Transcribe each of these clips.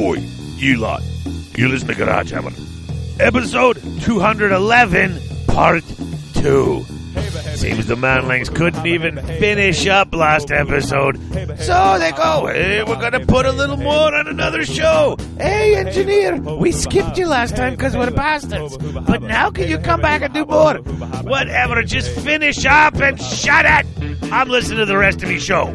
Oi, you lot. You listen to Garage Hammer. Episode 211, Part 2. Seems the manlings couldn't even finish up last episode. So they go, hey, we're going to put a little more on another show. Hey, engineer, we skipped you last time because we're bastards. But now can you come back and do more? Whatever, just finish up and shut it. I'm listening to the rest of your show.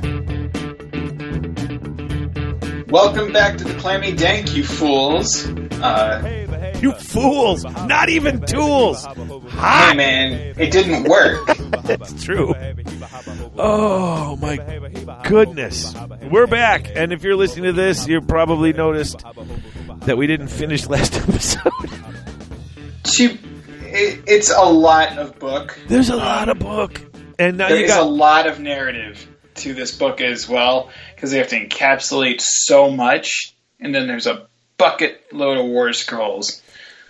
Welcome back to the Clammy Dank, you fools. Uh, You fools! Not even tools! hey man, it didn't work. That's true. Oh my goodness. We're back. And if you're listening to this, you probably noticed that we didn't finish last episode. She, it, it's a lot of book. There's a lot of book. And now There you is a got lot of narrative to this book as well because they have to encapsulate so much, and then there's a bucket load of war scrolls.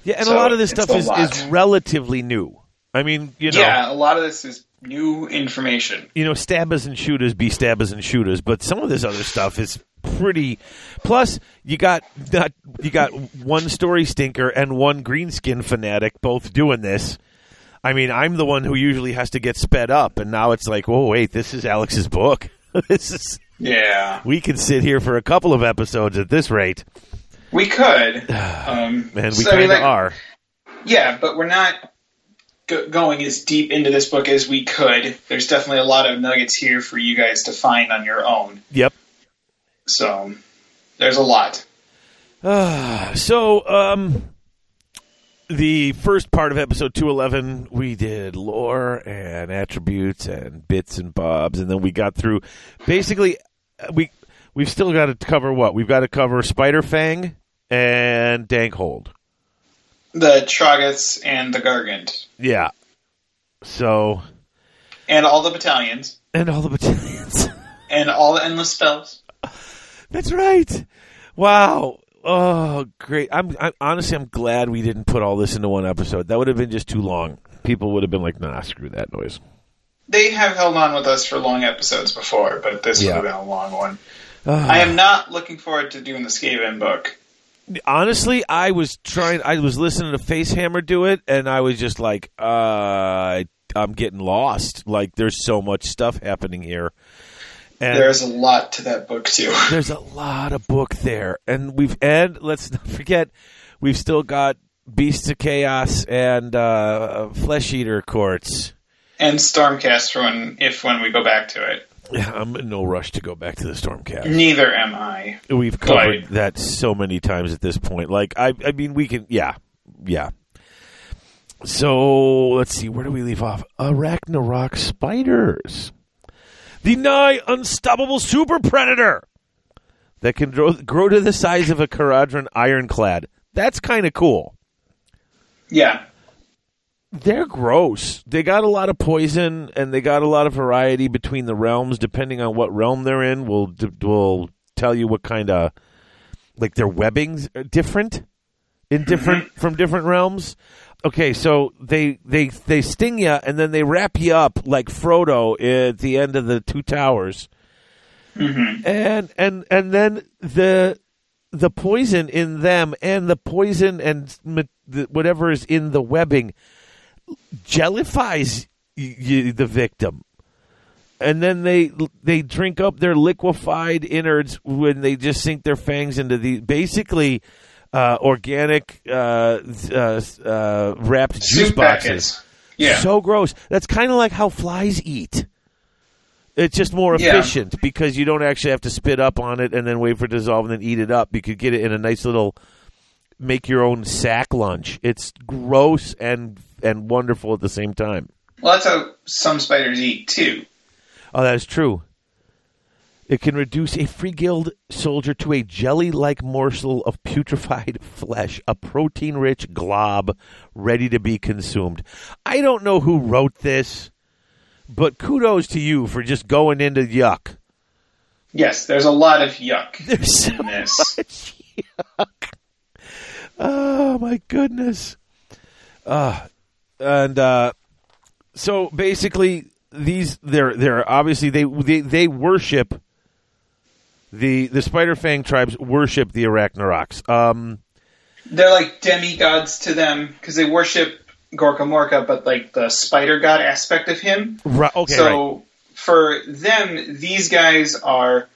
Yeah, and a lot of this stuff is, lot. is relatively new. I mean, you know, Yeah, a lot of this is new information. you know, stabbers and shooters be stabbers and shooters, but some of this other stuff is pretty. Plus, you got not you got one story stinker and one greenskin fanatic both doing this. I mean, I'm the one who usually has to get sped up, and now it's like, oh wait, this is Alex's book. this is Yeah, we could sit here for a couple of episodes at this rate, we could. Um, and we so, kind of like, are. Yeah, but we're not go- going as deep into this book as we could. There's definitely a lot of nuggets here for you guys to find on your own. Yep. So there's a lot. So, um, the first part of episode 211, we did lore and attributes and bits and bobs, and then we got through basically, uh, Uh, we, we've still got to cover what? We've got to cover Spider Fang and Dankhold. The Troggoths and the Gargant. Yeah. So, And all the battalions. and all the battalions. And all the endless spells. That's right. Wow. Oh, great. I'm, I'm honestly, I'm glad we didn't put all this into one episode. That would have been just too long. People would have been like, nah, screw that noise. They have held on with us for long episodes before, but this Yeah. would have been a long one. Ah. I am not looking forward to doing the Skaven book. honestly, I was trying. I was listening to Facehammer do it, and I was just like, uh, I- I'm getting lost. Like, there's so much stuff happening here, and There's a lot to that book too. there's a lot of book there, and we've and let's not forget, we've still got Beasts of Chaos and uh, Flesh Eater Courts. And Stormcast when if when we go back to it. Yeah, I'm in no rush to go back to the Stormcast. Neither am I. We've covered Right. that so many times at this point. Like, I, I mean, we can, yeah, yeah. So let's see, where do we leave off? Arachnarok spiders, the nigh unstoppable super predator that can grow, grow to the size of a Kharadron ironclad. That's kind of cool. Yeah. They're gross. They got a lot of poison, and they got a lot of variety between the realms. Depending on what realm they're in, will will tell you what kind of like their webbings are different in mm-hmm. different from different realms. Okay, so they they they sting you, and then they wrap you up like Frodo at the end of the Two Towers, mm-hmm. and and and then the the poison in them and the poison and the, whatever is in the webbing jellifies y- y- the victim and then they they drink up their liquefied innards when they just sink their fangs into the basically uh, organic uh, uh, uh, wrapped juice boxes. Yeah. So gross. That's kind of like how flies eat. It's just more Yeah. efficient because you don't actually have to spit up on it and then wait for it to dissolve and then eat it up. You could get it in a nice little make your own sack lunch. It's gross and and wonderful at the same time. well, that's how some spiders eat too. Oh, that is true. It can reduce a free guild soldier to a jelly like morsel of putrefied flesh, a protein rich glob ready to be consumed. I don't know who wrote this, but kudos to you for just going into yuck. Yes, there's a lot of yuck There's so in this. much yuck. Oh my goodness. Uh, and uh, so basically these they're they're obviously they they they worship the the Spider Fang tribes worship the Arachnaroks. Um, They're like demigods to them because they worship Gorka Morka, but like the spider god aspect of him. right, okay, so right. for them, these guys are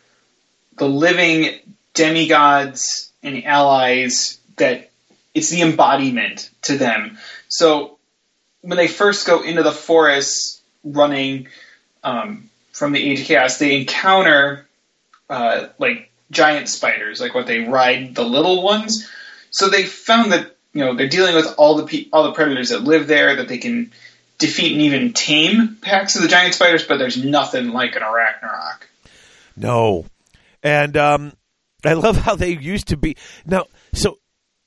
the living demigods and allies that it's the embodiment to them. So when they first go into the forest running um, from the Age of Chaos, they encounter uh, like giant spiders, like what they ride the little ones. So they found that you know they're dealing with all the pe- all the predators that live there that they can defeat and even tame packs of the giant spiders, but there's nothing like an Arachnarok. No, and um, I love how they used to be now. So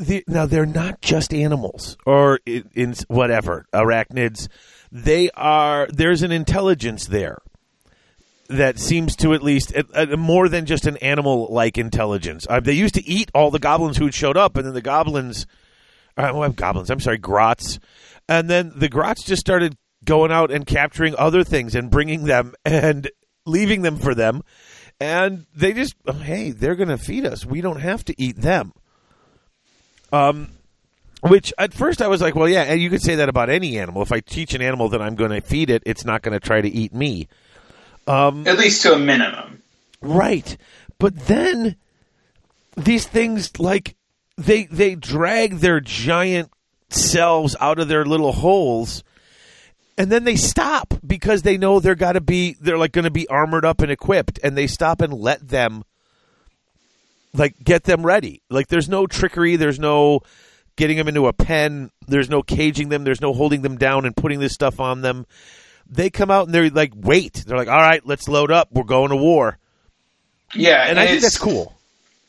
the, now they're not just animals or in, in whatever arachnids. They are. There's an intelligence there that seems to at least more than just an animal-like intelligence. Uh, they used to eat all the goblins who had showed up, and then the goblins, uh, well, goblins. I'm sorry, grots, and then the grots just started going out and capturing other things and bringing them and leaving them for them, and they just, oh, hey, they're going to feed us. We don't have to eat them. Um, which at first I was like, well, yeah, and you could say that about any animal. If I teach an animal that I'm going to feed it, it's not going to try to eat me. At least to a minimum. Right. But then these things like they they drag their giant selves out of their little holes and then they stop because they know they're got to be they're like going to be armored up and equipped and they stop and let them like get them ready. Like there's no trickery, there's no getting them into a pen, there's no caging them, there's no holding them down and putting this stuff on them. They come out and they're like, "Wait." They're like, "All right, let's load up. We're going to war." Yeah, And I think that's cool.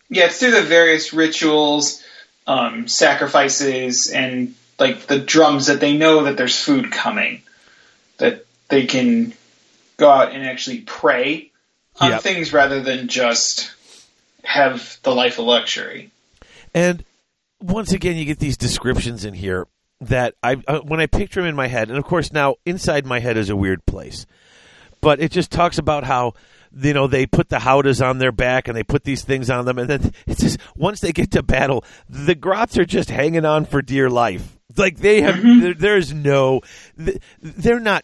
Yeah, it's through the various rituals, um, sacrifices, and like the drums that they know that there's food coming, that they can go out and actually pray on Yep. things rather than just have the life of luxury. And once again, you get these descriptions in here that I, uh, when I picture them in my head, and of course now inside my head is a weird place, but it just talks about how you know they put the howdahs on their back and they put these things on them, and then it's just once they get to battle, the grots are just hanging on for dear life. Like they have, there, there's no, they're not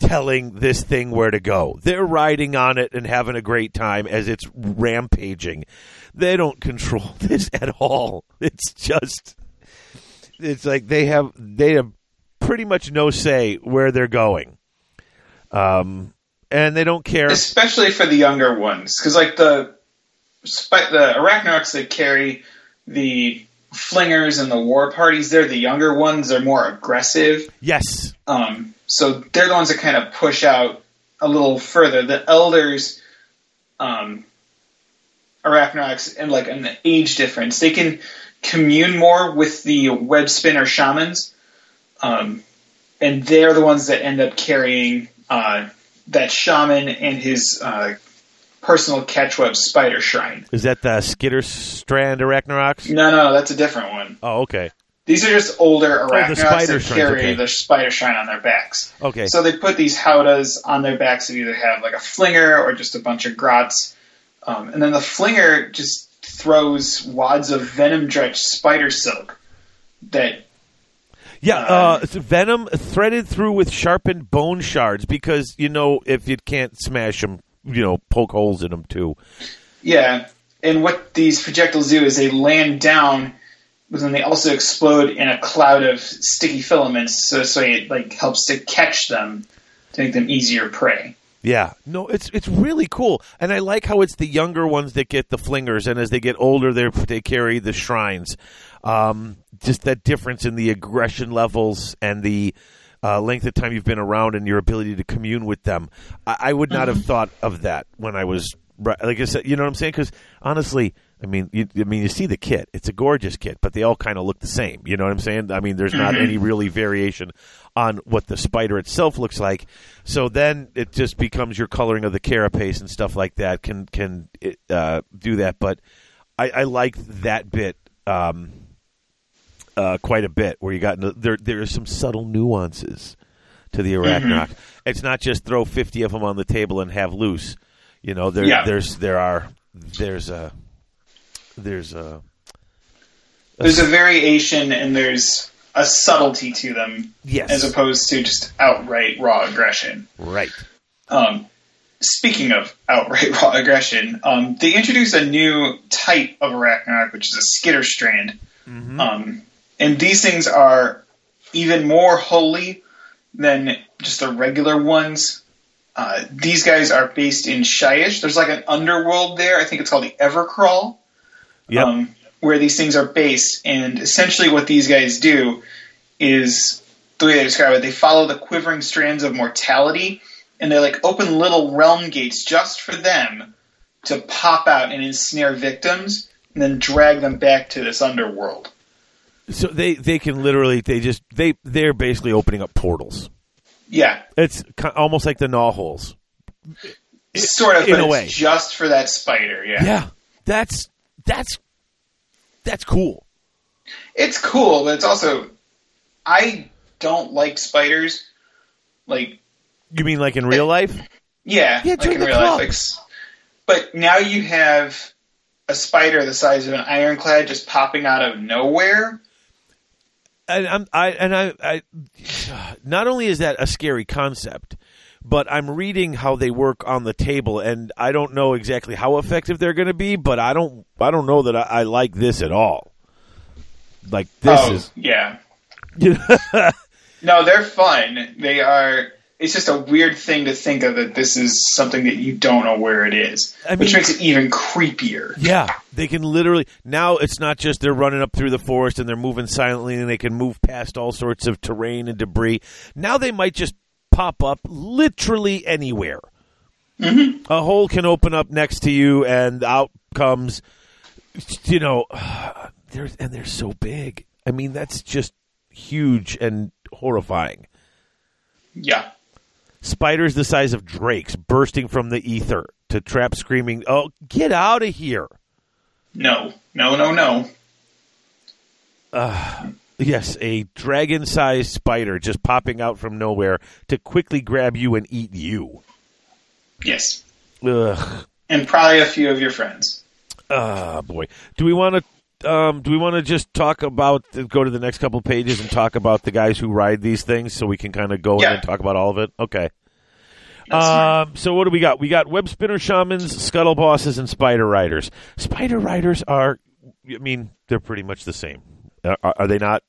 telling this thing where to go. They're riding on it and having a great time as it's rampaging. They don't control this at all. It's just it's like they have they have pretty much no say where they're going. Um and they don't care. especially for the younger ones, because like the the Arachnox that carry the flingers and the war parties, they're the younger ones. They're more aggressive, Yes. um, so they're the ones that kind of push out a little further. The elders, um, Arachnox, and like an age difference, they can commune more with the web spinner shamans, um, and they're the ones that end up carrying uh, that shaman and his uh, personal catchweb spider shrine. Is that the Skitter Strand Arachnaroks? No, no, that's a different one. Oh, okay. These are just older arachnids arachnoids spider that carry okay. the spider shrine on their backs. Okay. So they put these howdahs on their backs that either have like a flinger or just a bunch of grots. Um, and then the flinger just throws wads of venom drenched spider silk that Yeah, uh, it's venom threaded through with sharpened bone shards because you know if you can't smash them, you know, poke holes in them too. Yeah, and what these projectiles do is they land down, but then they also explode in a cloud of sticky filaments, so so it like helps to catch them to make them easier prey. Yeah, no, it's it's really cool, and I like how it's the younger ones that get the flingers, and as they get older, they they carry the shrines. Um, just that difference in the aggression levels and the uh, length of time you've been around and your ability to commune with them. I, I would not have thought of that when I was like I said. You know what I'm saying? Because honestly, I mean, you, I mean, you see the kit; it's a gorgeous kit, but they all kind of look the same. You know what I'm saying? I mean, there's not any really variation on what the spider itself looks like. So then it just becomes your coloring of the carapace and stuff like that can can uh, do that. But I, I like that bit um, uh, quite a bit, where you got there. There are some subtle nuances to the arachnarok. It's not just throw fifty of them on the table and have loose. You know, there Yeah. there's there are there's a there's a There's a variation and there's a subtlety to them yes, as opposed to just outright raw aggression. right. Um, speaking of outright raw aggression, um, they introduced a new type of Arachnarok, which is a skitter strand. Mhm. Um, and these things are even more holy than just the regular ones. Uh, these guys are based in Shyish. There's like an underworld there. I think it's called the Evercrawl, Yep. um, where these things are based. And essentially, what these guys do is the way they describe it. They follow the quivering strands of mortality, and they like open little realm gates just for them to pop out and ensnare victims, and then drag them back to this underworld. so they they can literally they just they they're basically opening up portals. Yeah, It's almost like the gnaw holes. sort of, in but a it's way. just for that spider. Yeah. Yeah, that's that's that's cool. it's cool, but it's also I don't like spiders. Like, You mean like in real life? yeah, Yeah, like in real club. life. Like, but now you have a spider the size of an ironclad just popping out of nowhere. and I'm I and I, I not only is that a scary concept, but I'm reading how they work on the table, and I don't know exactly how effective they're going to be, but I don't I don't know that I, I like this at all. Like this oh, is yeah. No, they're fun. They are. It's just a weird thing to think of that this is something that you don't know where it is, I which mean- makes it even creepier. yeah, they can literally now it's not just they're running up through the forest and they're moving silently and they can move past all sorts of terrain and debris. Now they might just pop up literally anywhere. Mm-hmm. A hole can open up next to you, and out comes, you know, they're and they're so big. I mean, that's just huge and horrifying. Yeah. Spiders the size of drakes bursting from the ether to trap screaming, "Oh, get out of here!" No. No. No. No. Yes, a dragon-sized spider just popping out from nowhere to quickly grab you and eat you. Yes. Ugh. And probably a few of your friends. Ah, boy. Do we want to? Um, do we want to just talk about go to the next couple pages and talk about the guys who ride these things, so we can kind of go in and talk about all of it? Okay. Um, so what do we got? We got web spinner shamans, scuttle bosses, and spider riders. Spider riders are, I mean, they're pretty much the same. Uh, Are, are they not?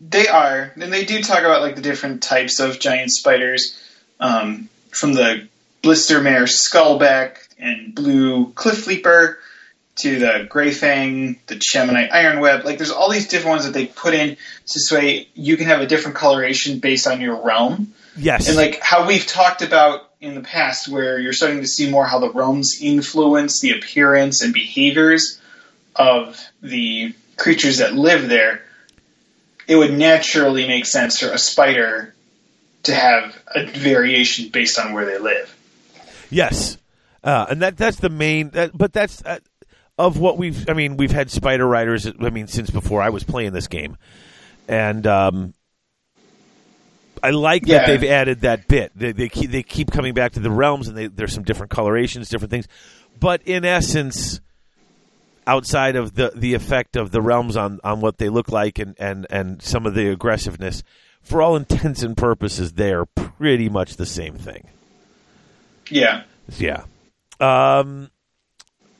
They are, and they do talk about like the different types of giant spiders, um, from the blister mare skullback and blue cliff leaper to the gray fang, the chamonite ironweb. Like, there's all these different ones that they put in so this way you can have a different coloration based on your realm, Yes. and like how we've talked about in the past, where you're starting to see more how the realms influence the appearance and behaviors of the creatures that live there, it would naturally make sense for a spider to have a variation based on where they live. Yes, uh, and that that's the main. That, but that's uh, of what we've. I mean, we've had spider riders. I mean, since before I was playing this game, and um, I like that they've added that bit. They, they keep they keep coming back to the realms, and they, there's some different colorations, different things. But in essence, outside of the the effect of the realms on on what they look like and and and some of the aggressiveness, for all intents and purposes, they are pretty much the same thing. Yeah. Yeah. Um,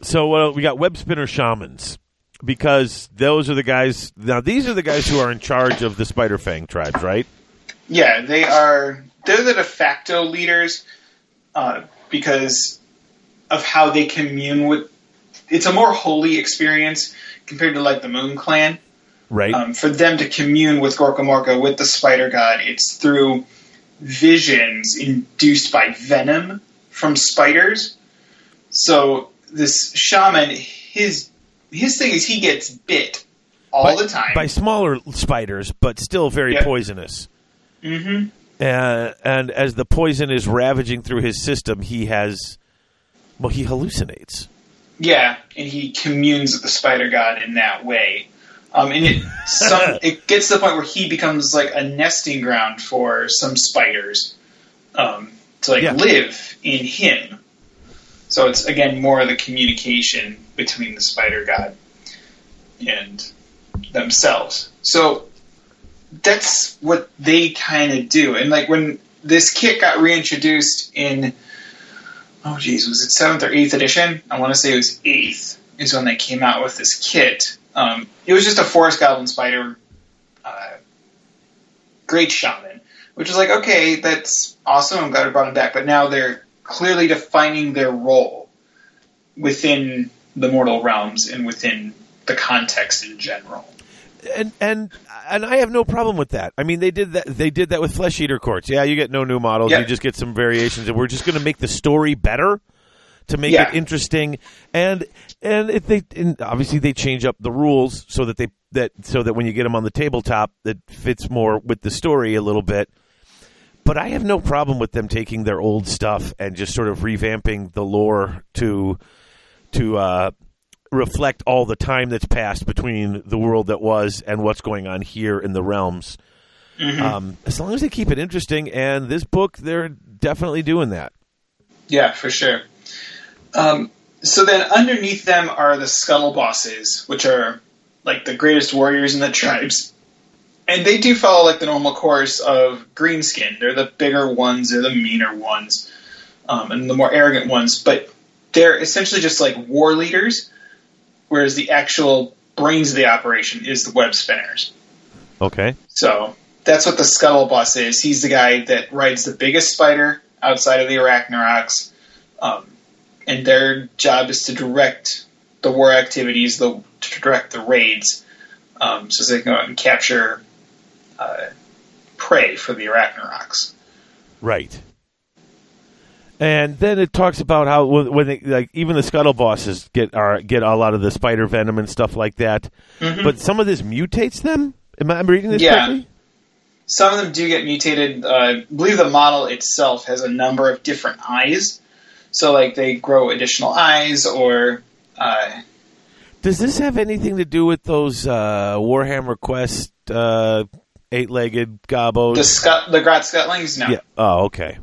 so uh, we got web spinner shamans because those are the guys. Now these are the guys who are in charge of the Spider Fang tribes, right? Yeah, they are. They're the de facto leaders uh, because of how they commune with. It's a more holy experience compared to like the Moon Clan. Right. Um, for them to commune with Gorkamorka, with the Spider God, it's through visions induced by venom from spiders. So this shaman, his his thing is he gets bit all by, the time. by smaller spiders, but still very Yeah. poisonous. hmm Uh, and as the poison is ravaging through his system, he has. Well, he hallucinates. Yeah, and he communes with the spider god in that way. Um, and it some it gets to the point where he becomes like a nesting ground for some spiders um, to like Yeah. live in him. So it's again more of the communication between the spider god and themselves. So that's what they kind of do. And like when this kit got reintroduced in oh geez, was it seventh or eighth edition? I want to say it was eighth is when they came out with this kit. Um, it was just a forest goblin spider, uh, great shaman, which was like okay, that's awesome. I'm glad I brought him back. But now they're clearly defining their role within the mortal realms and within the context in general. And and and I have no problem with that. I mean, they did that. They did that with Flesh Eater Courts. Yeah, you get no new models. Yeah. You just get some variations, and we're just going to make the story better to make Yeah. it interesting. And and if they and obviously they change up the rules so that they that so that when you get them on the tabletop, that fits more with the story a little bit. But I have no problem with them taking their old stuff and just sort of revamping the lore to to uh, reflect all the time that's passed between the world that was and what's going on here in the realms. Um, as long as they keep it interesting, and this book, they're definitely doing that. Yeah, for sure. Um, so then underneath them are the scuttle bosses, which are like the greatest warriors in the tribes. And they do follow like the normal course of greenskin. They're the bigger ones, they're the meaner ones, um, and the more arrogant ones. But they're essentially just like war leaders, whereas the actual brains of the operation is the web spinners. Okay. So that's what the scuttle boss is. He's the guy that rides the biggest spider outside of the Arachnaroks, um, and their job is to direct the war activities, the to direct the raids, um, so they can go out and capture uh, prey for the Arachnaroks. Right. And then it talks about how when when they, like even the scuttle bosses get are get a lot of the spider venom and stuff like that, but some of this mutates them. Am I I'm reading this Yeah. correctly? Some of them do get mutated. Uh, I believe the model itself has a number of different eyes, so like they grow additional eyes or. Uh, Does this have anything to do with those uh, Warhammer Quest uh, eight-legged gobos? the scut, the Grot Scuttlings, no. yeah. Oh, okay.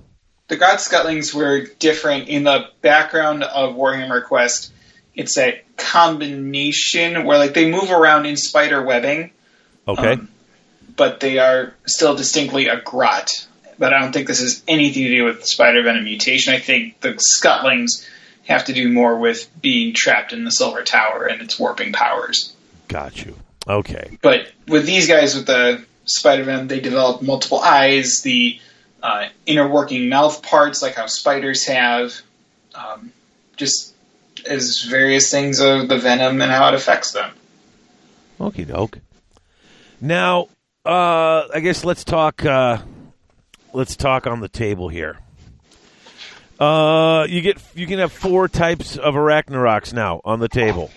The Grot Scuttlings were different in the background of Warhammer Quest. It's a combination where like they move around in spider webbing, Okay. Um, but they are still distinctly a grot. But I don't think this has anything to do with spider venom mutation. I think the Scuttlings have to do more with being trapped in the Silver Tower and its warping powers. Got you. Okay. But with these guys with the spider venom, they develop multiple eyes, the uh, inner working mouth parts, like how spiders have, um, just as various things of the venom and how it affects them. Okie doke. Now, uh, I guess let's talk. Uh, let's talk on the table here. Uh, you get you can have four types of arachnaroks now on the table.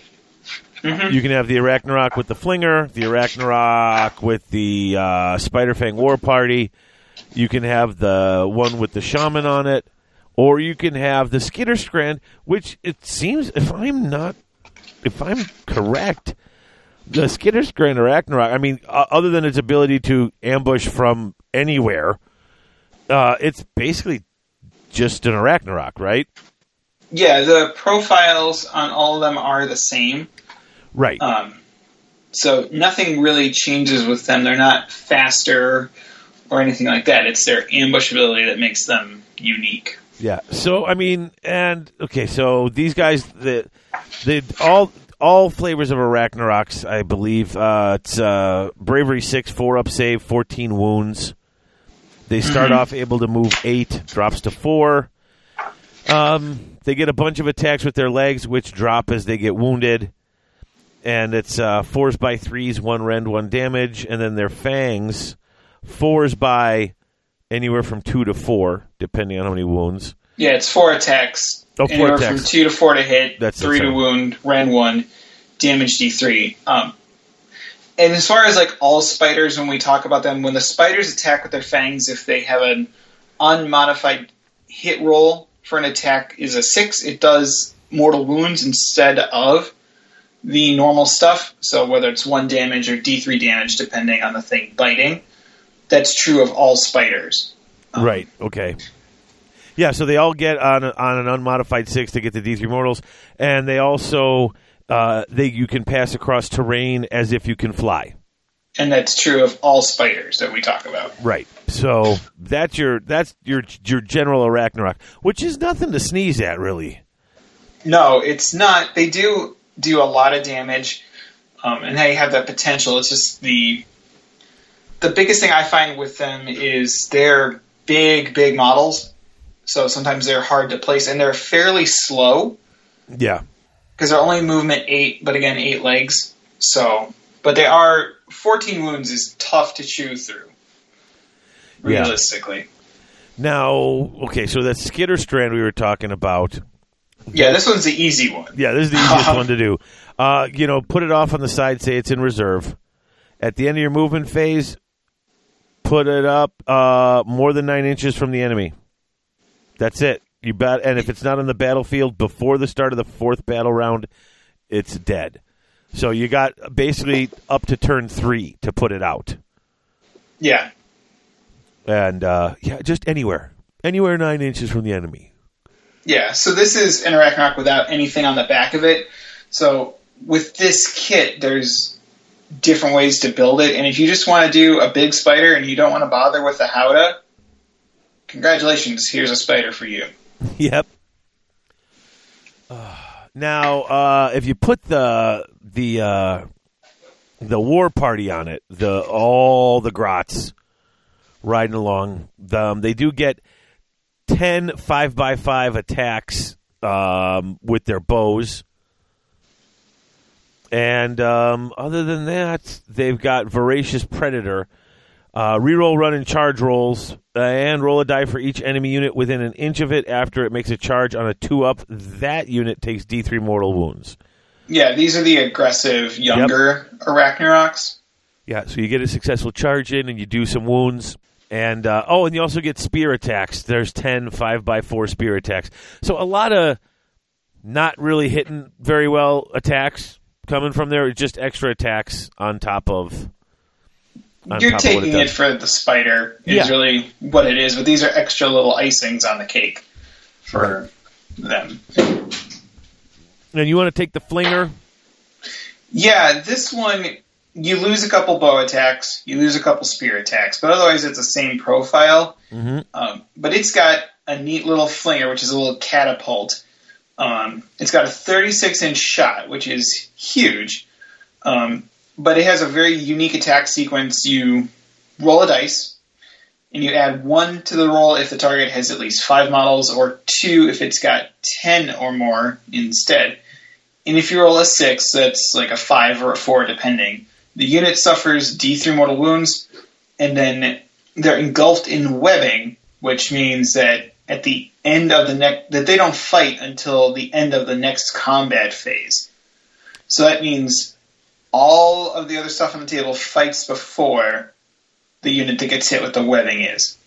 You can have the arachnarok with the flinger, the arachnarok with the uh, spider fang war party. You can have the one with the shaman on it, or you can have the skitter strand, which it seems, if I'm not, if I'm correct, the skitter strand or arachnarok. I mean, uh, other than its ability to ambush from anywhere, uh, it's basically just an arachnarok, right? Yeah, the profiles on all of them are the same. Right. Um, so nothing really changes with them. They're not faster or anything like that. It's their ambush ability that makes them unique. Yeah. So I mean, and okay, so these guys, the the all all flavors of Arachnaroks, I believe. Uh, it's uh, bravery six, four up save, fourteen wounds. They start off able to move eight, drops to four. Um, they get a bunch of attacks with their legs, which drop as they get wounded. And it's uh, fours by threes, one rend, one damage, and then their fangs, fours by anywhere from two to four, depending on how many wounds. Yeah, it's four attacks. Oh, four anywhere attacks. from two to four to hit, That's three to wound, ran one, damage D three. Um, and as far as like all spiders, when we talk about them, when the spiders attack with their fangs, if they have an unmodified hit roll for an attack is a six, it does mortal wounds instead of the normal stuff. So whether it's one damage or D three damage, depending on the thing biting. That's true of all spiders. Right. Okay. Yeah, so they all get on on an unmodified six to get the D three mortals, and they also uh, they you can pass across terrain as if you can fly. And that's true of all spiders that we talk about. Right. So that's your that's your your general Arachnarok, which is nothing to sneeze at, really. No, it's not. They do do a lot of damage, um, and they have that potential. It's just the the biggest thing I find with them is they're big, big models. So sometimes they're hard to place, and they're fairly slow Yeah. because they're only movement eight, but again eight legs. So, but they are fourteen wounds is tough to chew through. Yeah. Realistically, Now, okay, so that skitter strand we were talking about. yeah, this one's the easy one. Yeah, this is the easiest one to do. Uh, you know, put it off on the side, say it's in reserve. At the end of your movement phase, put it up uh, more than nine inches from the enemy. That's it. You bet. And if it's not on the battlefield before the start of the fourth battle round, it's dead. So you got basically up to turn three to put it out, Yeah, and uh, yeah, just anywhere, anywhere nine inches from the enemy. Yeah, so this is an Arachnarok without anything on the back of it. So with this kit, there's different ways to build it, and if you just want to do a big spider and you don't want to bother with the Howdah, congratulations, here's a spider for you. Yep. Uh, now, uh, if you put the the uh, the war party on it, the all the grots riding along, um, they do get 10 5 by 5 attacks um, with their bows. And um, other than that, they've got Voracious Predator. Uh, reroll, run, and charge rolls, uh, and roll a die for each enemy unit within an inch of it after it makes a charge on a two up. That unit takes D3 mortal wounds. Yeah, these are the aggressive, younger Arachnaroks. Yeah, so you get a successful charge in and you do some wounds. And uh, oh, and you also get spear attacks. There's 10 5 by 4 spear attacks. So a lot of not really hitting very well attacks coming from there, just extra attacks on top of. on You're top of taking it it, for the spider, is Yeah. really what it is, but these are extra little icings on the cake for them. And you want to take the flinger? Yeah, this one you lose a couple bow attacks, you lose a couple spear attacks, but otherwise it's the same profile. Mm-hmm. Um, but it's got a neat little flinger, which is a little catapult. Um, it's got a 36 inch shot, which is huge. Um, but it has a very unique attack sequence. You roll a dice, and you add one to the roll if the target has at least five models, or two if it's got 10 or more instead. And if you roll a six, that's like a five or a four, depending. The unit suffers D3 mortal wounds, and then they're engulfed in webbing, which means that at the end of the next, that they don't fight until the end of the next combat phase. So that means all of the other stuff on the table fights before the unit that gets hit with the webbing is.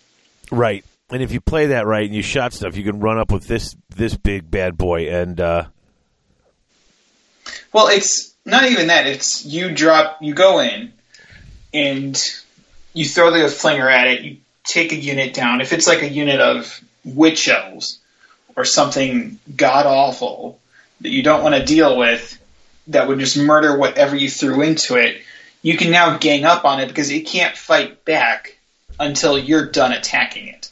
Right. And if you play that right and you shot stuff, you can run up with this this big bad boy and uh, Well, it's not even that. It's you drop, you go in, and you throw the flinger at it. You take a unit down. If it's like a unit of witch elves or something god awful that you don't want to deal with, that would just murder whatever you threw into it, you can now gang up on it because it can't fight back until you're done attacking it.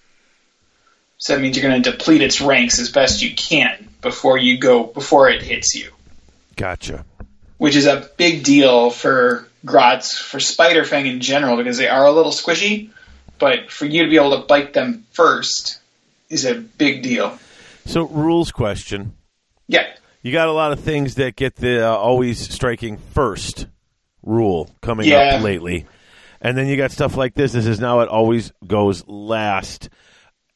So that means you're going to deplete its ranks as best you can before you go before it hits you gotcha. which is a big deal for grots, for Spiderfang in general, because they are a little squishy. But for you to be able to bite them first is a big deal. So rules question. Yeah, You got a lot of things that get the uh, always striking first rule coming Yeah. up lately. And then you got stuff like this. This is now it always goes last.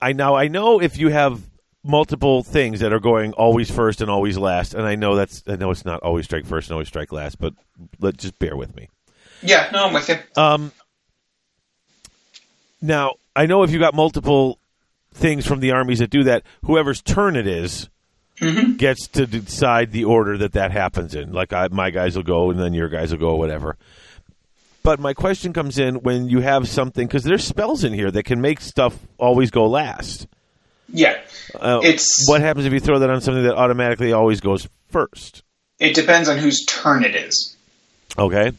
I now I know if you have multiple things that are going always first and always last, and I know that's I know it's not always strike first and always strike last, but let just bear with me. yeah, no, I'm with you. Um, now I know if you got multiple things from the armies that do that, whoever's turn it is Mhm. gets to decide the order that that happens in. Like I, my guys will go, and then your guys will go, whatever. But my question comes in when you have something because there's spells in here that can make stuff always go last. Yeah, Uh, It's- what happens if you throw that on something that automatically always goes first? it depends on whose turn it is. Okay.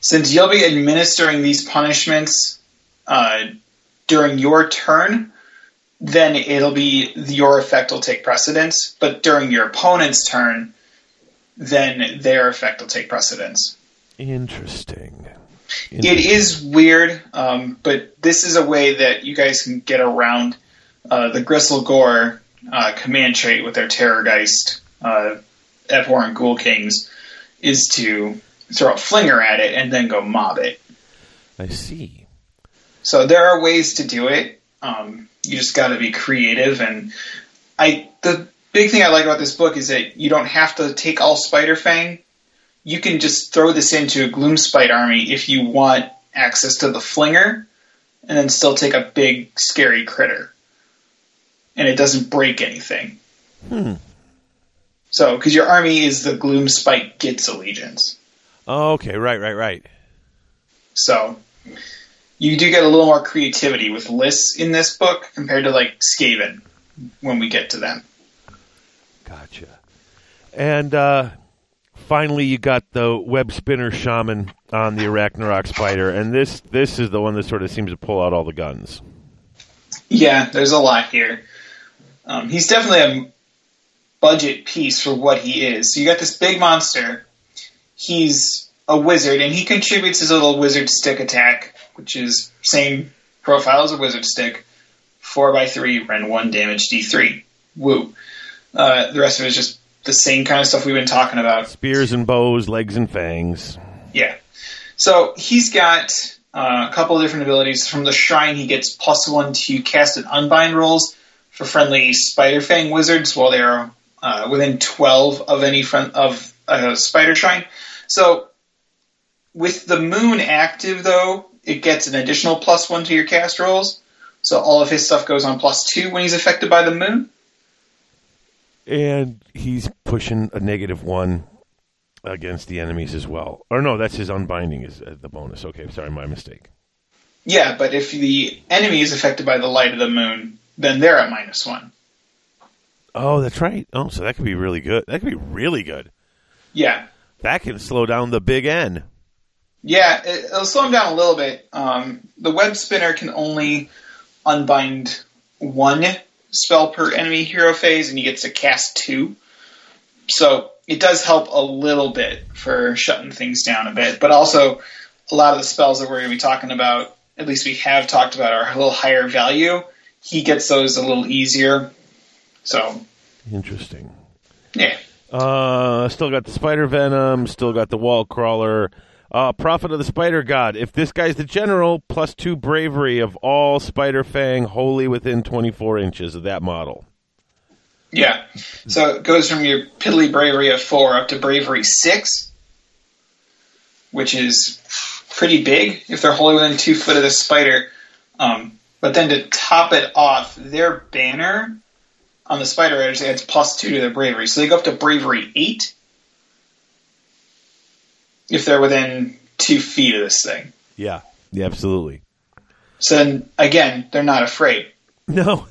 Since you'll be administering these punishments uh, during your turn, then it'll be your effect will take precedence. But during your opponent's turn, then their effect will take precedence. Interesting. It is weird, um, but this is a way that you guys can get around uh, the Gristlegore uh, command trait with their Terrorgeist uh, Abhorrent Ghoul Kings is to throw a flinger at it and then go mob it. I see. So there are ways to do it. Um, you just got to be creative, and I the big thing I like about this book is that you don't have to take all Spider Fang. You can just throw this into a Gloomspite army if you want access to the flinger, and then still take a big scary critter, and it doesn't break anything. Hmm. So, because your army is the Gloomspite Gitz allegiance. Oh, okay. Right. Right. Right. So you do get a little more creativity with lists in this book compared to like Skaven when we get to them. Gotcha. And uh, finally, you got the web spinner shaman on the Arachnarok spider, and this this is the one that sort of seems to pull out all the guns. Yeah, there's a lot here. Um, he's definitely a budget piece for what he is. So you got this big monster. He's a wizard, and he contributes his little wizard stick attack, which is same profile as a wizard stick. Four by three, rend one damage, D three. Woo. Uh, the rest of it is just the same kind of stuff we've been talking about. Spears and bows, legs and fangs. Yeah. So he's got uh, a couple of different abilities. From the shrine, he gets plus one to cast and unbind rolls for friendly Spider Fang wizards while they are uh, within twelve of any friend of a Spider Shrine. So with the moon active, though, it gets an additional plus one to your cast rolls. So all of his stuff goes on plus two when he's affected by the moon. And he's pushing a negative one against the enemies as well. Or no, that's his unbinding is uh, the bonus. Okay, sorry, my mistake. Yeah, but if the enemy is affected by the light of the moon, then they're at minus one. Oh, that's right. Oh, so that could be really good. That could be really good. Yeah. That can slow down the big N. Yeah, it, it'll slow him down a little bit. Um, the web spinner can only unbind one spell per enemy hero phase, and he gets to cast two. So it does help a little bit for shutting things down a bit. But also, a lot of the spells that we're going to be talking about, at least we have talked about, are a little higher value. He gets those a little easier. So, Interesting. yeah. Uh, still got the spider venom. Still got the wall crawler. Uh, prophet of the spider god. If this guy's the general, plus two bravery of all spider fang wholly within twenty four inches of that model. Yeah. So it goes from your piddly bravery of four up to bravery six, which is pretty big if they're wholly within two foot of the spider. Um, but then to top it off, their banner on the spider edge adds plus two to their bravery. So they go up to bravery eight if they're within two feet of this thing. Yeah, yeah, absolutely. So then again, they're not afraid. No,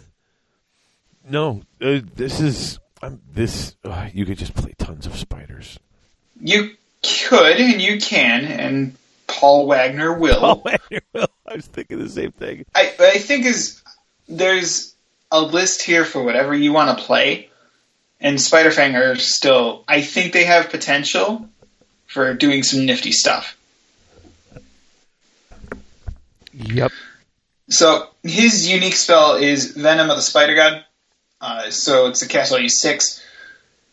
no. Uh, this is um, this. Uh, you could just play tons of spiders. You could and you can, and Paul Wagner will. Oh, I was thinking the same thing. I, I think is there's a list here for whatever you want to play, and Spiderfang are still. I think they have potential for doing some nifty stuff. Yep. So his unique spell is Venom of the Spider God. Uh, so it's a cast value six.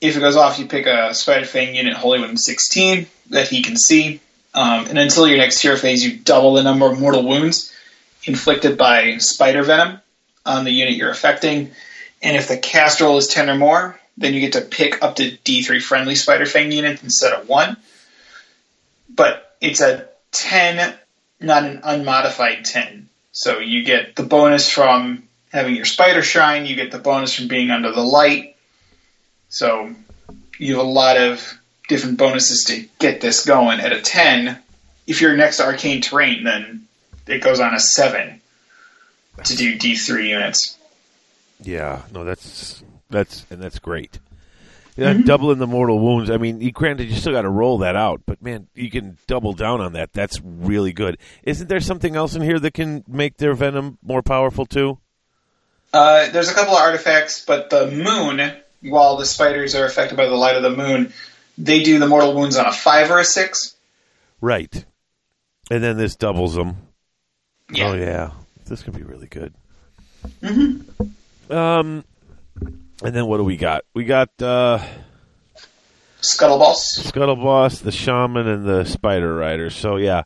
If it goes off, you pick a Spider Fang unit Wholly within 16 that he can see. Um, and until your next hero phase, you double the number of mortal wounds inflicted by Spider Venom on the unit you're affecting. And if the cast roll is 10 or more, then you get to pick up to D3 friendly Spider Fang units instead of 1. But it's a 10, not an unmodified 10. So you get the bonus from having your spider shrine, you get the bonus from being under the light. So you have a lot of different bonuses to get this going. At a 10, if you're next to arcane terrain, then it goes on a 7 to do D3 units. Yeah, no, that's that's and that's great. Yeah, doubling the mortal wounds. I mean, you, granted, you still got to roll that out, but man, you can double down on that. That's really good. Isn't there something else in here that can make their venom more powerful too? Uh, there's a couple of artifacts, but the moon, while the spiders are affected by the light of the moon, they do the mortal wounds on a five or a six. Right. And then this doubles them. Yeah. Oh yeah, this could be really good. Mm-hmm. Um, and then what do we got? We got uh, Scuttle Boss. Scuttle Boss, the Shaman, and the Spider Rider. So yeah,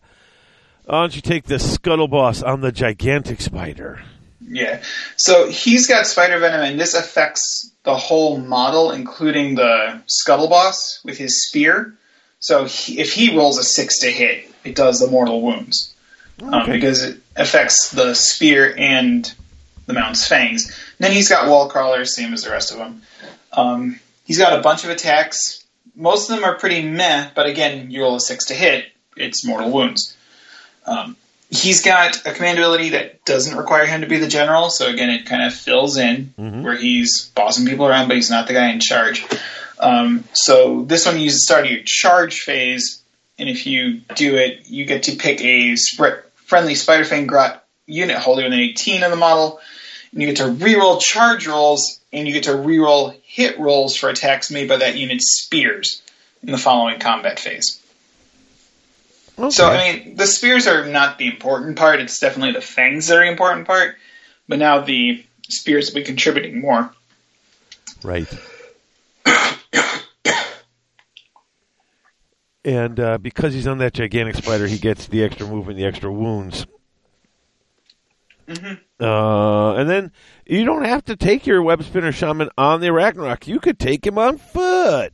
why don't you take the Scuttle Boss on the gigantic spider? Yeah. So he's got spider venom, and this affects the whole model, including the Scuttle Boss with his spear. So he, if he rolls a six to hit, it does the mortal wounds um, because it affects the spear and the mount's fangs. And then he's got wall crawlers, same as the rest of them. Um, he's got a bunch of attacks. Most of them are pretty meh, but again, you roll a six to hit, it's mortal wounds. Um, he's got a command ability that doesn't require him to be the general, so again, it kind of fills in where he's bossing people around, but he's not the guy in charge. Um, so this one uses start of your charge phase, and if you do it, you get to pick a sp- friendly Spider Fang Grot unit holding within 18 of the model, and you get to reroll charge rolls, and you get to reroll hit rolls for attacks made by that unit's spears in the following combat phase. Okay. So, I mean, the spears are not the important part. It's definitely the fangs that are the important part. But now the spears will be contributing more. Right. and uh, because he's on that gigantic spider, he gets the extra movement, the extra wounds. Uh, and then you don't have to take your web spinner shaman on the Arachnarok. You could take him on foot.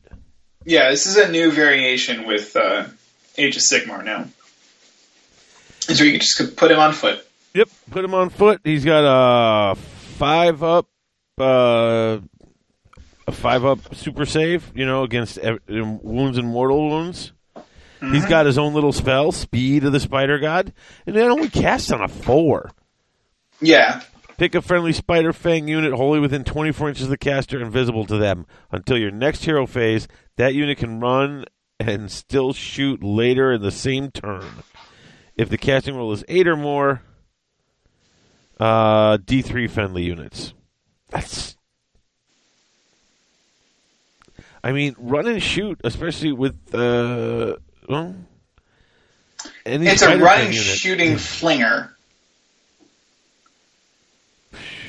Yeah, this is a new variation with uh, Age of Sigmar now. Where you just could put him on foot. Yep, put him on foot. He's got a five up, uh, a five up super save. You know, against ev- wounds and mortal wounds. He's got his own little spell, Speed of the Spider God, and then only casts on a four. Yeah, Pick a friendly Spider Fang unit wholly within 24 inches of the caster, invisible to them. Until your next hero phase, that unit can run and still shoot later in the same turn. If the casting roll is 8 or more, uh, D3 friendly units. That's. I mean, run and shoot, especially with. Uh, well, any it's a running shooting flinger.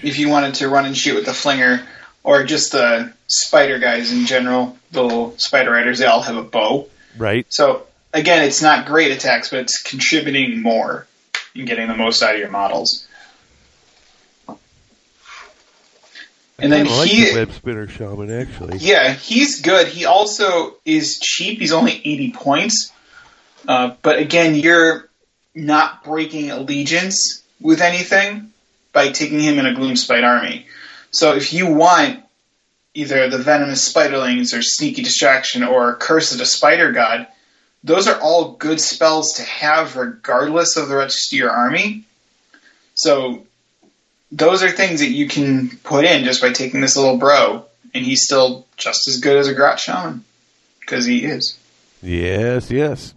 If you wanted to run and shoot with the flinger, or just the spider guys in general, the little spider riders, they all have a bow. Right. So again, it's not great attacks, but it's contributing more and getting the most out of your models. And then I like he, the web spinner shaman actually. yeah, he's good. He also is cheap. He's only eighty points, uh, but again, you're not breaking allegiance with anything by taking him in a Gloomspite army. So if you want either the venomous spiderlings or sneaky distraction or curse of the spider god, those are all good spells to have regardless of the rest of your army. So those are things that you can put in just by taking this little bro, and he's still just as good as a Grot Shaman because he is. Yes, yes.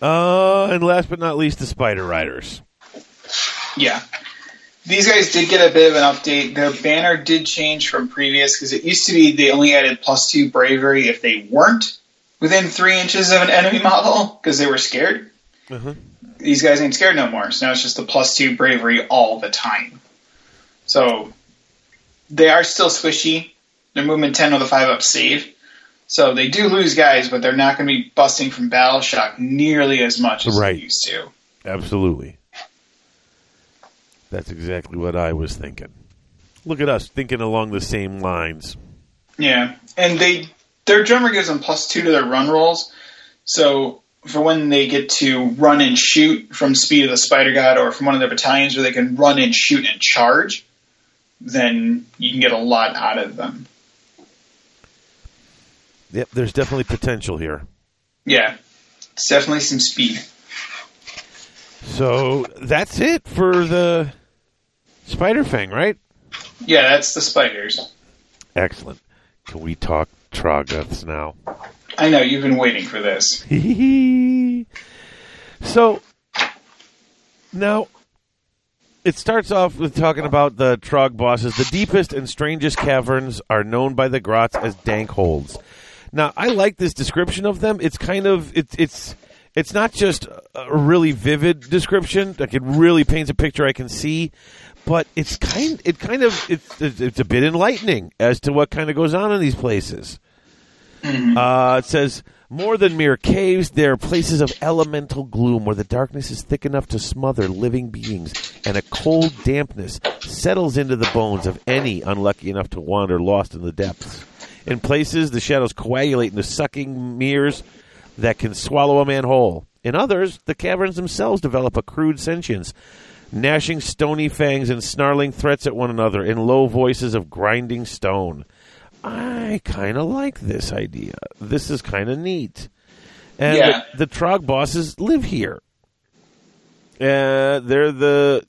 Uh, and last but not least, the Spider Riders. Yeah. These guys did get a bit of an update. Their banner did change from previous because it used to be they only added plus two bravery if they weren't within three inches of an enemy model because they were scared. Uh-huh. These guys ain't scared no more. So now it's just the plus two bravery all the time. So they are still squishy. They're movement 10 with a 5 up save. So they do lose guys, but they're not going to be busting from battle shock nearly as much as Right. they used to. Absolutely. That's exactly what I was thinking. Look at us thinking along the same lines. Yeah, and they their drummer gives them plus two to their run rolls. So for when they get to run and shoot from Speed of the Spider God or from one of their battalions where they can run and shoot and charge, then you can get a lot out of them. Yep, there's definitely potential here. Yeah, it's definitely some speed. So that's it for the Spider Fang, right? Yeah, that's the spiders. Excellent. Can we talk Troggoths now? I know you've been waiting for this. so now it starts off with talking about the Trog bosses. The deepest and strangest caverns are known by the grots as dank holds. Now, I like this description of them. It's kind of it's it's it's not just a really vivid description. Like it really paints a picture I can see, but it's kind it kind of it's it's a bit enlightening as to what kind of goes on in these places. Uh, it says more than mere caves, they are places of elemental gloom where the darkness is thick enough to smother living beings, and a cold dampness settles into the bones of any unlucky enough to wander lost in the depths. In places, the shadows coagulate into sucking mirrors that can swallow a man whole. In others, the caverns themselves develop a crude sentience, gnashing stony fangs and snarling threats at one another in low voices of grinding stone. I kind of like this idea. This is kind of neat. And Yeah. the, the Trog bosses live here. Uh, they're the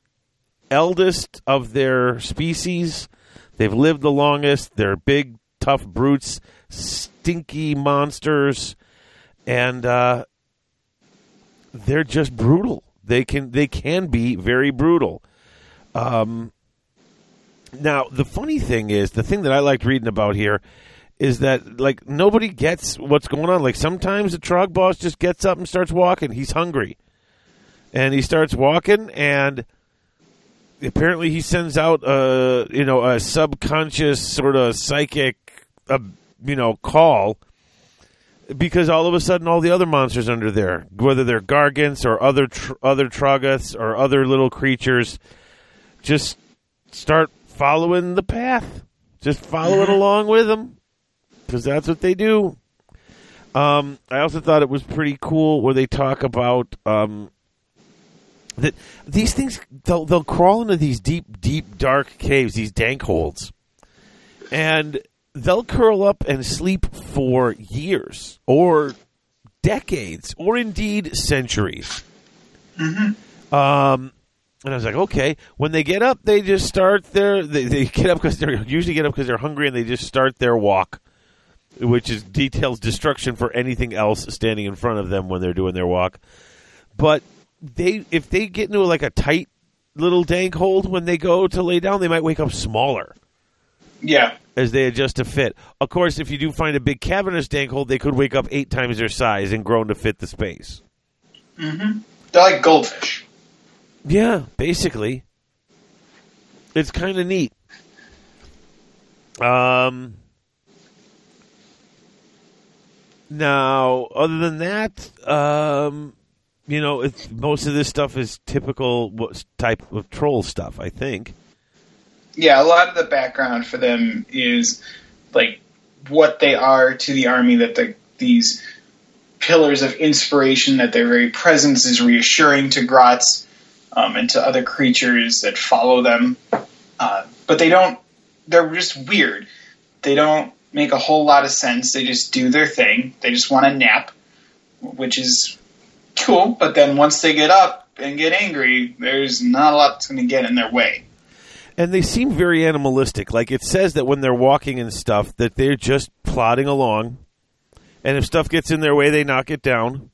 eldest of their species. They've lived the longest. They're big, tough brutes, stinky monsters, and uh, they're just brutal. They can they can be very brutal. Um, now the funny thing is, the thing that I liked reading about here is that like nobody gets what's going on. Like sometimes the Trog boss just gets up and starts walking. He's hungry, and he starts walking and apparently he sends out a you know a subconscious sort of psychic uh, you know call because all of a sudden all the other monsters under there whether they're gargants or other tr- other troggoths or other little creatures just start following the path. Just follow it along with them because that's what they do. Um, I also thought it was pretty cool where they talk about um, that these things they'll they'll crawl into these deep, deep, dark caves, these dank holes, and they'll curl up and sleep for years or decades or indeed centuries. Um, and I was like, okay. When they get up, they just start their they, they get up because they're usually get up because they're hungry and they just start their walk, which is details destruction for anything else standing in front of them when they're doing their walk. But they if they get into like a tight little dank hold when they go to lay down, they might wake up smaller Yeah. as they adjust to fit. Of course, if you do find a big cavernous dank hold, they could wake up eight times their size and grown to fit the space. They're like goldfish. Yeah, basically. It's kind of neat. Um now, other than that, um you know, it's, most of this stuff is typical what type of troll stuff, I think. Yeah, a lot of the background for them is like what they are to the army. That the these pillars of inspiration, that their very presence is reassuring to Grots um, and to other creatures that follow them. Uh, but they don't. They're just weird. They don't make a whole lot of sense. They just do their thing. They just want to nap, which is cool. But then once they get up and get angry, there's not a lot that's going to get in their way. And they seem very animalistic. Like it says that when they're walking and stuff, that they're just plodding along. And if stuff gets in their way, they knock it down.